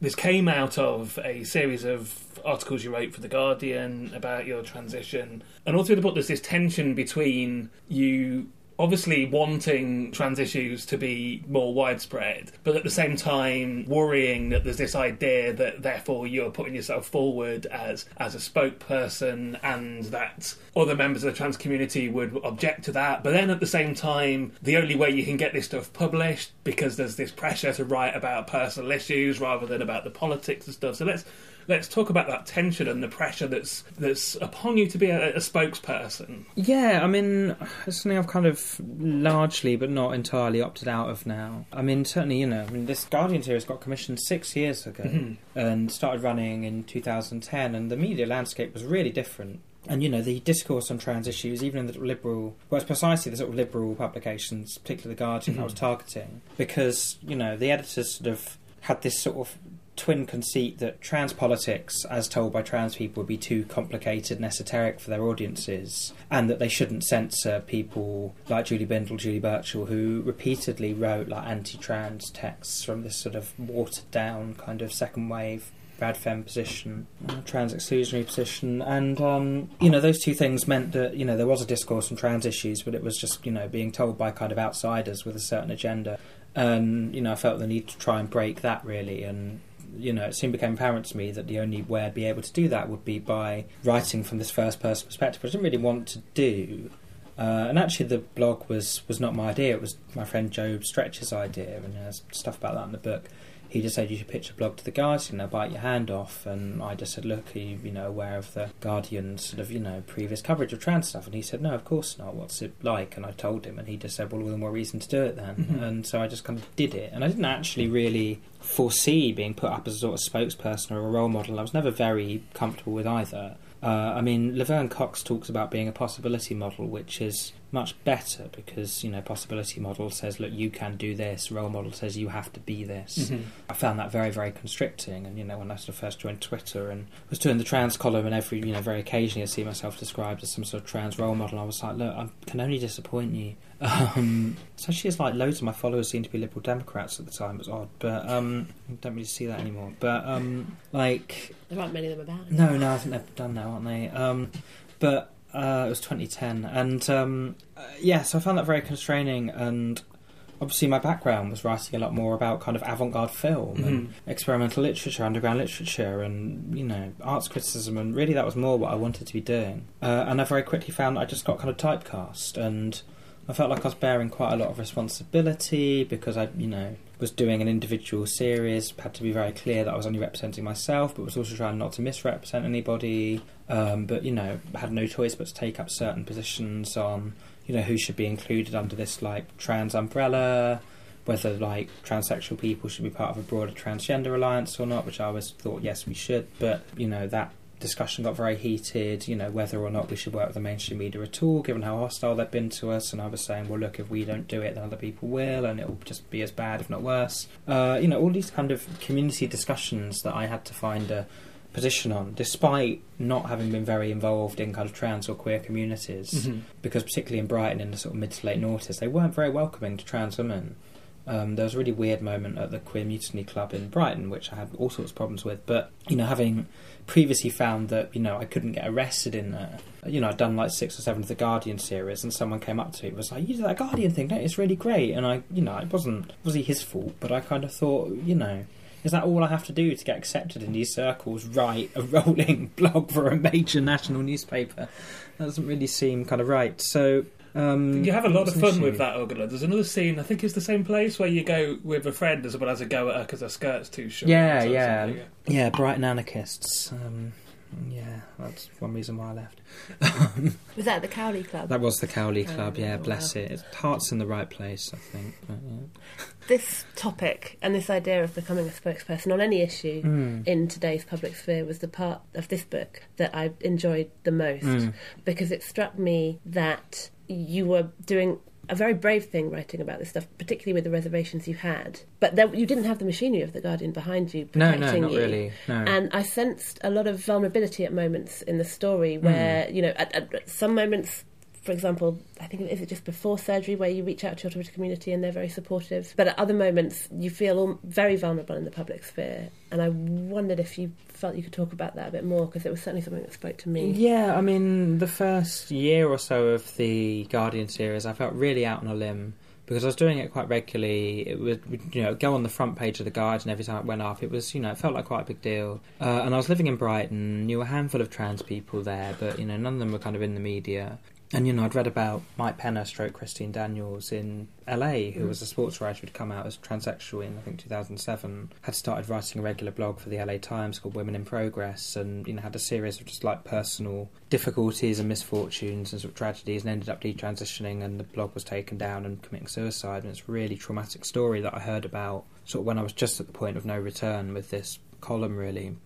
this came out of a series of articles you wrote for the Guardian about your transition, and all through the book, there's this tension between you obviously wanting trans issues to be more widespread, but at the same time worrying that there's this idea that therefore you're putting yourself forward as as a spokesperson and that other members of the trans community would object to that. But then at the same time, the only way you can get this stuff published because there's this pressure to write about personal issues rather than about the politics and stuff. So let's let's talk about that tension and the pressure that's that's upon you to be a, a spokesperson. Yeah, I mean, it's something I've kind of largely, but not entirely, opted out of now. I mean, certainly, you know, I mean, this Guardian series got commissioned six years ago Mhm. and started running in 2010, and the media landscape was really different. And you know the discourse on trans issues, even in the liberal, well, it's precisely the sort of liberal publications, particularly the Guardian, I was Mhm. targeting because you know the editors sort of had this sort of twin conceit that trans politics, as told by trans people, would be too complicated and esoteric for their audiences, and that they shouldn't censor people like Julie Bindel, Julie Burchill, who repeatedly wrote like anti-trans texts from this sort of watered-down kind of second wave rad fem position, trans exclusionary position, and um, you know those two things meant that you know there was a discourse on trans issues, but it was just you know being told by kind of outsiders with a certain agenda, and you know I felt the need to try and break that really, and you know it soon became apparent to me that the only way I'd be able to do that would be by writing from this first person perspective, which I didn't really want to do. Uh, and actually, the blog was, was not my idea. It was my friend Joe Stretch's idea, and there's stuff about that in the book. He just said you should pitch a blog to the Guardian, they'll bite your hand off. And I just said, look, are you, you know, aware of the Guardian's sort of, you know, previous coverage of trans stuff? And he said, no, of course not. What's it like? And I told him, and he just said, well, all the more reason to do it then. Mhm. And so I just kind of did it. And I didn't actually really foresee being put up as a sort of spokesperson or a role model. I was never very comfortable with either. Uh, I mean, Laverne Cox talks about being a possibility model, which is much better because, you know, possibility model says, look, you can do this. Role model says you have to be this. Mhm. I found that very, very constricting. And, you know, when I sort of first joined Twitter and was doing the trans column and every, you know, very occasionally I see myself described as some sort of trans role model, I was like, look, I can only disappoint you. Um, especially as, like, loads of my followers seem to be Liberal Democrats at the time. It was odd. But um, I don't really see that anymore. But, um, like, There aren't many of them about. no, no, I think they're done now, aren't they? Um, but uh, it was 2010, and um, uh, yeah, so I found that very constraining, and obviously my background was writing a lot more about kind of avant-garde film and Mm-hmm. experimental literature, underground literature, and you know arts criticism, and really that was more what I wanted to be doing. Uh, and I very quickly found that I just got kind of typecast, and I felt like I was bearing quite a lot of responsibility because I, you know, was doing an individual series. Had to be very clear that I was only representing myself, but was also trying not to misrepresent anybody. Um, but you know, had no choice but to take up certain positions on, you know, who should be included under this like trans umbrella, whether like transsexual people should be part of a broader transgender alliance or not, which I always thought yes we should. But you know that discussion got very heated, you know, whether or not we should work with the mainstream media at all, given how hostile they've been to us. And I was saying, well, look, if we don't do it, then other people will, and it'll just be as bad, if not worse. Uh, you know, all these kind of community discussions that I had to find a position on, despite not having been very involved in kind of trans or queer communities, Mhm. because particularly in Brighton in the sort of mid to late noughties, they weren't very welcoming to trans women. Um, there was a really weird moment at the Queer Mutiny Club in Brighton, which I had all sorts of problems with. But you know, having previously found that you know I couldn't get arrested in there, you know, I'd done like six or seven of the Guardian series, and someone came up to me and was like, "You did that Guardian thing, don't you? It's really great." And I, you know, it wasn't wasn't his fault, but I kind of thought, you know. Is that all I have to do to get accepted in these circles? Write a rolling blog for a major national newspaper? That doesn't really seem kind of right. So um, You have a lot of fun with that, Ogula. There's another scene, I think it's the same place, where you go with a friend as well as a go at her because her skirt's too short. Yeah, yeah, yeah. Brighton anarchists. Um, yeah, that's one reason why I left. Was that the Cowley Club? That was the Cowley Club. Oh, yeah, wow. bless it. Its heart's in the right place, I think. But, yeah. This topic and this idea of becoming a spokesperson on any issue Mm. in today's public sphere was the part of this book that I enjoyed the most Mm. because it struck me that you were doing a very brave thing writing about this stuff, particularly with the reservations you had. But there, you didn't have the machinery of the Guardian behind you protecting no, no, not you. really. No. And I sensed a lot of vulnerability at moments in the story where, hmm. you know, at, at some moments, for example, I think is it just before surgery where you reach out to your Twitter community and they're very supportive. But at other moments, you feel very vulnerable in the public sphere. And I wondered if you felt you could talk about that a bit more because it was certainly something that spoke to me. Yeah, I mean, the first year or so of the Guardian series, I felt really out on a limb because I was doing it quite regularly. It would, you know, go on the front page of the Guardian every time it went up. It was, you know, it felt like quite a big deal. Uh, and I was living in Brighton, knew a handful of trans people there, but you know, none of them were kind of in the media. And you know, I'd read about Mike Penner, stroke Christine Daniels in LA, who mm. was a sports writer who'd come out as transsexual in I think 2007. Had started writing a regular blog for the LA Times called Women in Progress, and you know had a series of just like personal difficulties and misfortunes and sort of tragedies, and ended up detransitioning. And the blog was taken down and committing suicide. And it's a really traumatic story that I heard about sort of when I was just at the point of no return with this column, really.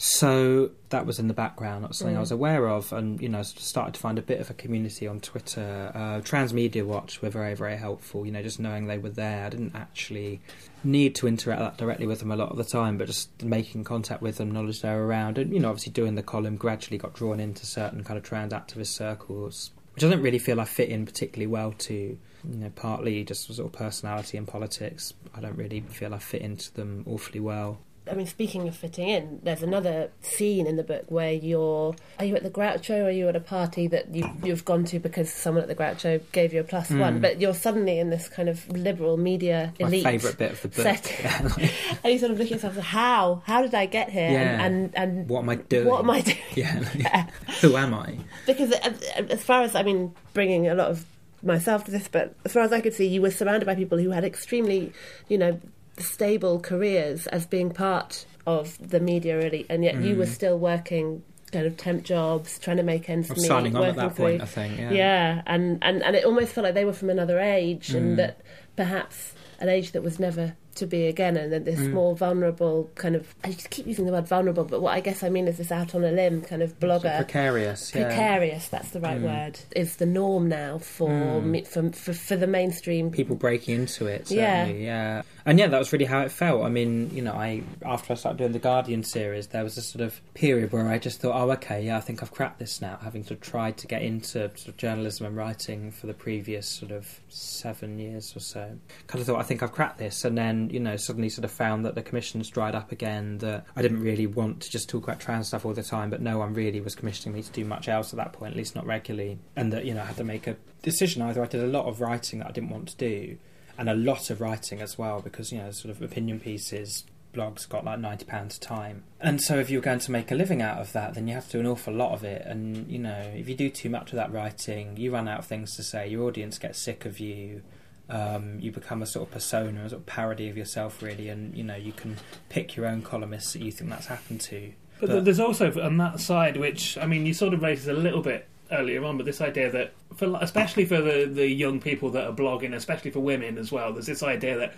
So that was in the background. Was something I was aware of, and you know, started to find a bit of a community on Twitter. Uh, Transmedia Watch were very, very helpful. You know, just knowing they were there, I didn't actually need to interact that directly with them a lot of the time, but just making contact with them, knowledge they were around, and you know, obviously doing the column gradually got drawn into certain kind of trans activist circles, which I don't really feel I fit in particularly well to. You know, partly just sort of personality and politics. I don't really feel I fit into them awfully well. I mean, speaking of fitting in, there's another scene in the book where you're. Are you at the Groucho or are you at a party that you, you've gone to because someone at the Groucho gave you a plus one? But you're suddenly in this kind of liberal media Hmm. My elite. favourite bit of the book. setting. Yeah. and you sort of look at yourself how? How did I get here? Yeah. And, and, and What am I doing? What am I doing? Yeah. Who am I? Because uh, as far as I mean, bringing a lot of myself to this, but as far as I could see, you were surrounded by people who had extremely, you know, stable careers as being part of the media, really, and yet you were Mm. still working kind of temp jobs, trying to make ends meet. signing on at working that point, through- I think. Yeah. yeah, and, and and it almost felt like they were from another age, Mm. and that perhaps an age that was never to be again, and Mm. this more vulnerable kind of. I just keep using the word vulnerable, but what I guess I mean is this out on a limb kind of blogger Precarious. Yeah. precarious that's the right Mm. word is the norm now for, Mm. me, for, for for the mainstream People breaking into it. Yeah. Yeah. And yeah, that was really how it felt. I mean, you know, I after I started doing the Guardian series, there was a sort of period where I just thought, oh, okay, yeah, I think I've cracked this now. Having sort of tried to get into sort of journalism and writing for the previous sort of seven years or so, kind of thought, I think I've cracked this. And then, you know, suddenly sort of found that the commissions dried up again. That I didn't really want to just talk about trans stuff all the time, but no one really was commissioning me to do much else at that point, at least not regularly. And that you know, I had to make a decision. Either I did a lot of writing that I didn't want to do and a lot of writing as well because you know sort of opinion pieces blogs got like ninety pounds a time, and so if you're going to make a living out of that, then you have to do an awful lot of it. And you know, if you do too much of that writing, you run out of things to say. Your audience gets sick of you. Um, you become a sort of persona, a sort of parody of yourself, really, and you know you can pick your own columnists that you think that's happened to. But, But- there's also on that side, which I mean, you sort of raised a little bit earlier on, but this idea that, for especially for the the young people that are blogging, especially for women as well, there's this idea that.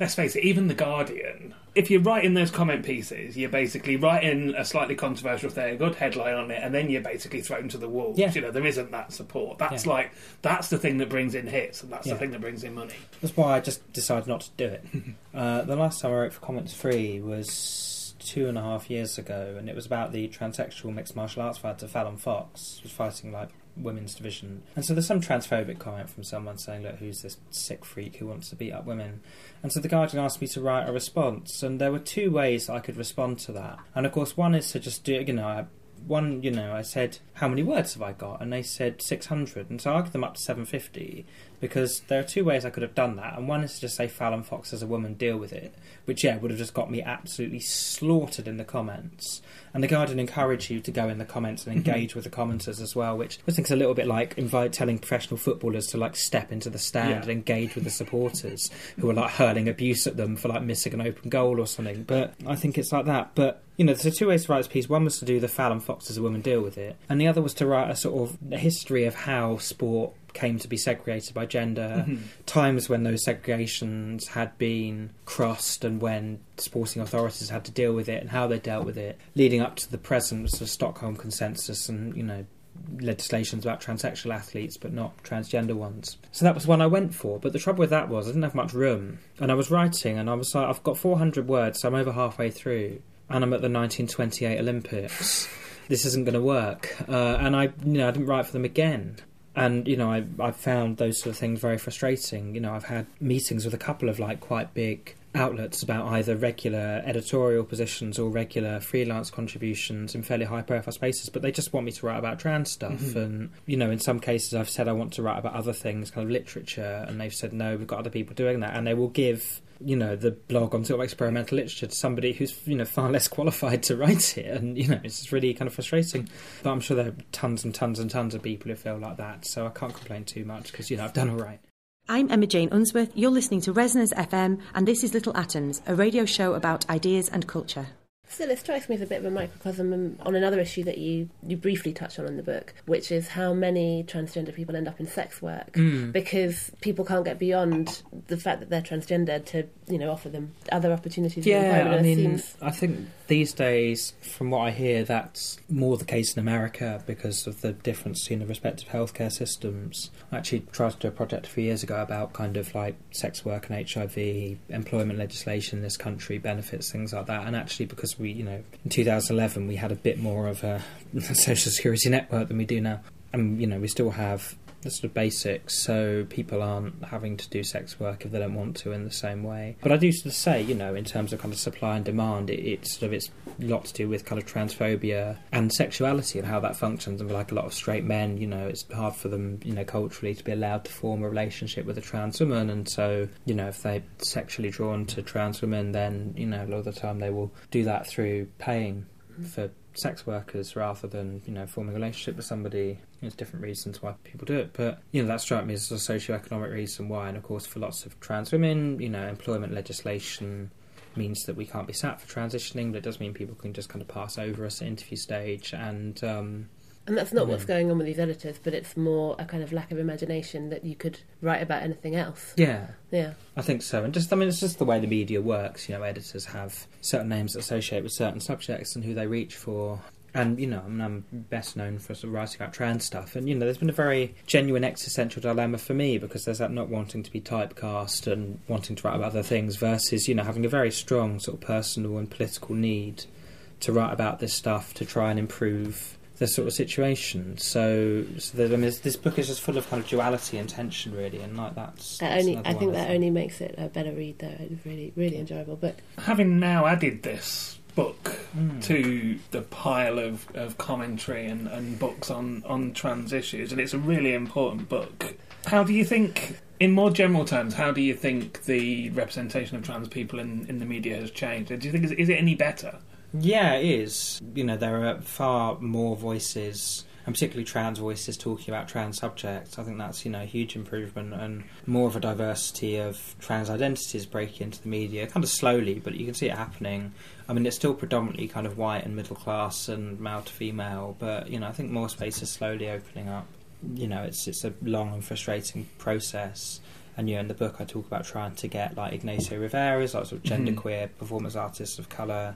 Let's face it, even The Guardian, if you're writing those comment pieces, you're basically writing a slightly controversial thing, a good headline on it, and then you're basically thrown to the wolves. Yeah. You know, there isn't that support. That's Yeah. like, that's the thing that brings in hits, and that's Yeah. the thing that brings in money. That's why I just decided not to do it. uh, the last time I wrote for Comments Free was two and a half years ago, and it was about the transsexual mixed martial arts fighter Fallon Fox, who was fighting like women's division. And so there's some transphobic comment from someone saying, "Look, who's this sick freak who wants to beat up women?" And so the Guardian asked me to write a response, and there were two ways I could respond to that. And of course, one is to just do, you know, I, one, you know, I said, "How many words have I got?" And they said 600, and so I argued them up to 750 because there are two ways I could have done that, and one is to just say Fallon Fox as a woman, deal with it, which yeah would have just got me absolutely slaughtered in the comments. And the Guardian encourage you to go in the comments and mm-hmm. engage with the commenters as well, which I think is a little bit like invite telling professional footballers to like step into the stand Yeah. and engage with the supporters who are like hurling abuse at them for like missing an open goal or something. But I think it's like that. But you know, there's two ways to write this piece. One was to do the Fallon Fox as a woman deal with it, and the other was to write a sort of a history of how sport came to be segregated by gender, mm-hmm. times when those segregations had been crossed and when sporting authorities had to deal with it and how they dealt with it, leading up to the present sort of Stockholm consensus and, you know, legislations about transsexual athletes but not transgender ones. So that was one I went for, but the trouble with that was I didn't have much room. And I was writing and I was like, I've got 400 words, so I'm over halfway through, and I'm at the 1928 Olympics. This isn't going to work. Uh, and I, you know, I didn't write for them again. And you know, I I found those sort of things very frustrating. You know, I've had meetings with a couple of like quite big outlets about either regular editorial positions or regular freelance contributions in fairly high profile spaces, but they just want me to write about trans stuff. Mhm. And you know, in some cases, I've said I want to write about other things, kind of literature, and they've said no, we've got other people doing that, and they will give. You know the blog on sort of experimental literature to somebody who's you know far less qualified to write it, and you know it's really kind of frustrating. But I'm sure there are tons and tons and tons of people who feel like that, so I can't complain too much because you know I've done all right. I'm Emma Jane Unsworth. You're listening to Resonance FM, and this is Little Atoms, a radio show about ideas and culture. Still, it strikes me as a bit of a microcosm on another issue that you, you briefly touch on in the book, which is how many transgender people end up in sex work Mm. because people can't get beyond the fact that they're transgender to you know offer them other opportunities. in Yeah. I mean, seems I think these days, from what I hear, that's more the case in America because of the difference in the respective healthcare systems. I actually tried to do a project a few years ago about kind of like sex work and HIV, employment legislation in this country, benefits, things like that. And actually, because we, you know, in 2011 we had a bit more of a social security network than we do now. And, you know, we still have the sort of basics, so people aren't having to do sex work if they don't want to in the same way. But I do sort of say, you know, in terms of kind of supply and demand, it, it's sort of it's a lot to do with kind of transphobia and sexuality and how that functions. And like a lot of straight men, you know, it's hard for them, you know, culturally to be allowed to form a relationship with a trans woman. And so, you know, if they're sexually drawn to trans women, then you know, a lot of the time they will do that through paying for sex workers rather than you know forming a relationship with somebody. There's different reasons why people do it, but you know that struck me as a socio-economic reason why. And of course, for lots of trans women, you know, employment legislation means that we can't be sat for transitioning, but it does mean people can just kind of pass over us at interview stage and. Um, and that's not you what's going on with these editors, but it's more a kind of lack of imagination that you could write about anything else. Yeah, Yeah. I think so. And just, I mean, it's just the way the media works. You know, editors have certain names that associate with certain subjects and who they reach for. And, you know, I mean, I'm best known for sort of writing about trans stuff. And, you know, there's been a very genuine existential dilemma for me because there's that not wanting to be typecast and wanting to write about other things versus, you know, having a very strong sort of personal and political need to write about this stuff to try and improve the sort of situation. So, so that, I mean, this, this book is just full of kind of duality and tension, really, and like that's. That that's only, another I one think that think. only makes it a better read, though. It's really, really enjoyable. But having now added this book Mm. to the pile of, of commentary and, and books on, on trans issues, and it's a really important book. How do you think In more general terms, how do you think the representation of trans people in, in the media has changed? Do you think is, is it any better? Yeah, it is. You know, there are far more voices, and particularly trans voices, talking about trans subjects. I think that's you know a huge improvement, and more of a diversity of trans identities breaking into the media, kind of slowly, but you can see it happening. I mean, it's still predominantly kind of white and middle class and male to female, but you know, I think more space is slowly opening up. You know, it's it's a long and frustrating process. And you know, in the book, I talk about trying to get like Ignacio Rivera's like sort of genderqueer mm-hmm. performance artists of color,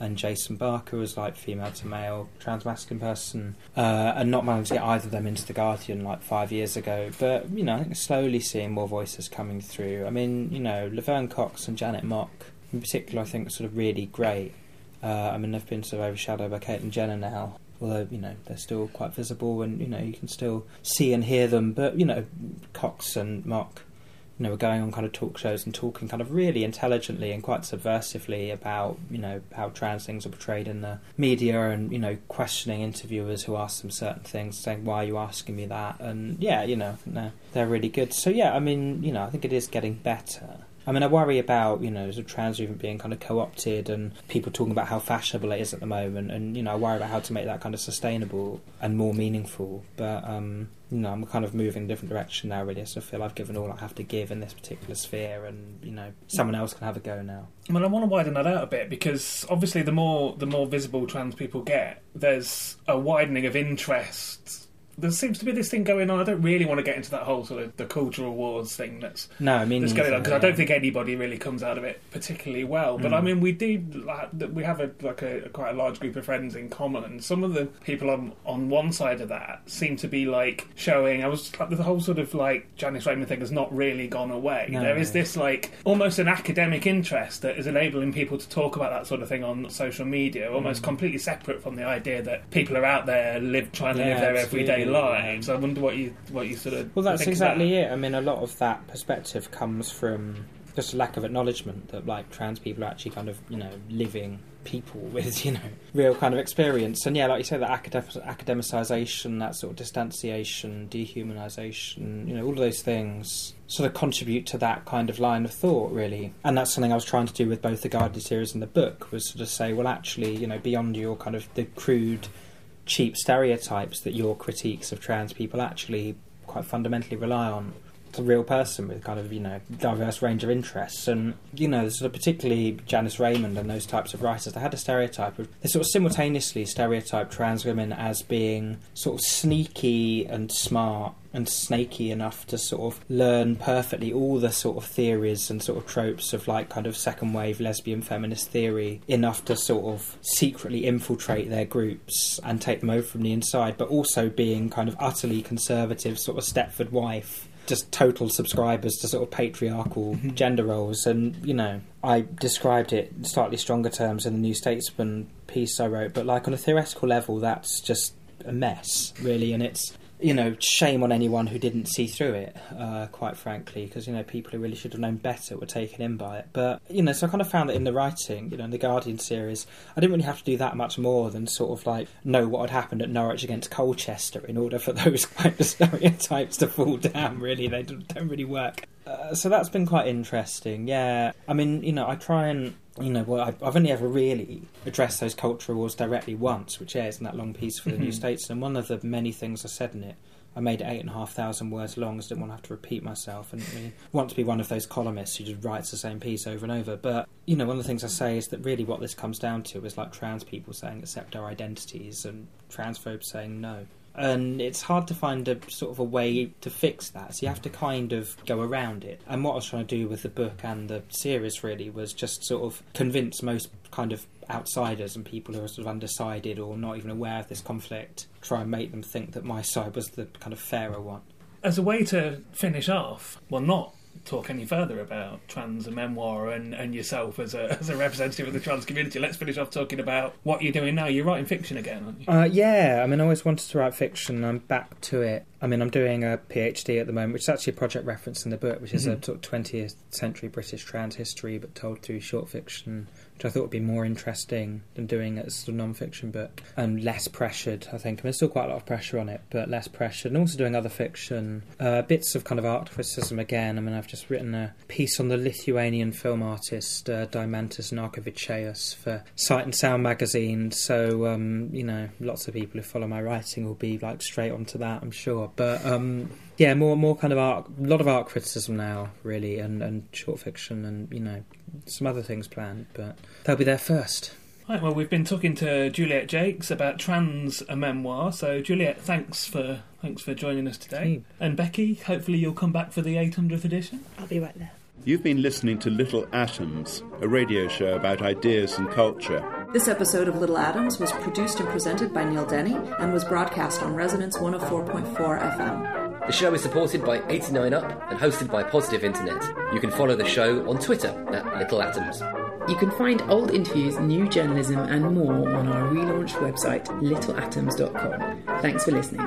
and Jason Barker as like female to male trans masculine person, uh, and not managed to get either of them into the Guardian like five years ago. But you know, I think slowly seeing more voices coming through. I mean, you know, Laverne Cox and Janet Mock in particular, I think are sort of really great. Uh, I mean, they've been sort of overshadowed by Caitlyn Jenner now although you know they're still quite visible and you know you can still see and hear them. But you know, Cox and Mock you know, were going on kind of talk shows and talking kind of really intelligently and quite subversively about, you know, how trans things are portrayed in the media and, you know, questioning interviewers who ask them certain things, saying, why are you asking me that? And yeah, you know, they're, they're really good. So yeah, I mean, you know, I think it is getting better. I mean, I worry about you know the trans movement being kind of co-opted and people talking about how fashionable it is at the moment, and you know I worry about how to make that kind of sustainable and more meaningful. But um, you know, I'm kind of moving in a different direction now. Really, so I feel I've given all I have to give in this particular sphere, and you know, someone else can have a go now. Well, I want to widen that out a bit because obviously, the more the more visible trans people get, there's a widening of interest there seems to be this thing going on. I don't really want to get into that whole sort of the cultural wars thing that's no, I mean that's going on because I don't think anybody really comes out of it particularly well. But mm. I mean, we do like, we have a like a, a, quite a large group of friends in common, and some of the people on on one side of that seem to be like showing. I was like the whole sort of like Janice Raymond thing has not really gone away. No. There is this like almost an academic interest that is enabling people to talk about that sort of thing on social media, almost mm. completely separate from the idea that people are out there live trying to yeah, live their absolutely. everyday lives. I wonder what you what you sort of. Well, that's exactly it. I mean, a lot of that perspective comes from just a lack of acknowledgement that like trans people are actually kind of you know living people with you know real kind of experience and yeah like you say that academic, academicization that sort of distanciation dehumanization you know all of those things sort of contribute to that kind of line of thought really and that's something i was trying to do with both the guardian series and the book was sort of say well actually you know beyond your kind of the crude cheap stereotypes that your critiques of trans people actually quite fundamentally rely on. A real person with kind of you know diverse range of interests, and you know sort of particularly Janice Raymond and those types of writers. They had a stereotype of they sort of simultaneously stereotype trans women as being sort of sneaky and smart and snaky enough to sort of learn perfectly all the sort of theories and sort of tropes of like kind of second wave lesbian feminist theory enough to sort of secretly infiltrate their groups and take them over from the inside, but also being kind of utterly conservative, sort of Stepford wife just total subscribers to sort of patriarchal mm-hmm. gender roles. And, you know, I described it in slightly stronger terms in the New Statesman piece I wrote, but like on a theoretical level, that's just a mess, really. And it's you know, shame on anyone who didn't see through it, uh, quite frankly, because, you know, people who really should have known better were taken in by it. But, you know, so I kind of found that in the writing, you know, in the Guardian series, I didn't really have to do that much more than sort of like know what had happened at Norwich against Colchester in order for those kind of stereotypes to fall down, really. They don't, really work. Uh, so that's been quite interesting, yeah. I mean, you know, I try and you know, well, I've only ever really addressed those cultural wars directly once, which is in that long piece for the mm-hmm. New Statesman. And one of the many things I said in it, I made it eight and a half thousand words long, so I didn't want to have to repeat myself. And I want to be one of those columnists who just writes the same piece over and over. But you know, one of the things I say is that really what this comes down to is like trans people saying accept our identities and transphobes saying no and it's hard to find a sort of a way to fix that. So you have to kind of go around it. And what I was trying to do with the book and the series really was just sort of convince most kind of outsiders and people who are sort of undecided or not even aware of this conflict, try and make them think that my side was the kind of fairer one. As a way to finish off, well, not talk any further about trans and memoir and, and yourself as a, as a representative of the trans community, let's finish off talking about what you're doing now. You're writing fiction again, aren't you? Uh, yeah, I mean, I always wanted to write fiction. I'm back to it. I mean, I'm doing a PhD at the moment, which is actually a project reference in the book, which is mm-hmm. a sort of 20th century British trans history, but told through short fiction which I thought would be more interesting than doing it as a non-fiction book and less pressured. I think I mean, there's still quite a lot of pressure on it, but less pressured. And also doing other fiction, uh, bits of kind of art criticism again. I mean, I've just written a piece on the Lithuanian film artist uh, Narkevičius for Sight and Sound magazine. So um, you know, lots of people who follow my writing will be like straight onto that, I'm sure. But um, yeah, more more kind of art, a lot of art criticism now, really, and, and short fiction, and you know, some other things planned, but they'll be there first. Right, well, we've been talking to Juliet Jacques about trans a memoir. So, Juliet, thanks for thanks for joining us today. And Becky, hopefully you'll come back for the 800th edition. I'll be right there. You've been listening to Little Atoms, a radio show about ideas and culture. This episode of Little Atoms was produced and presented by Neil Denny and was broadcast on Resonance 104.4 FM. The show is supported by 89UP and hosted by Positive Internet. You can follow the show on Twitter at Little Atoms. You can find old interviews, new journalism, and more on our relaunched website, littleatoms.com. Thanks for listening.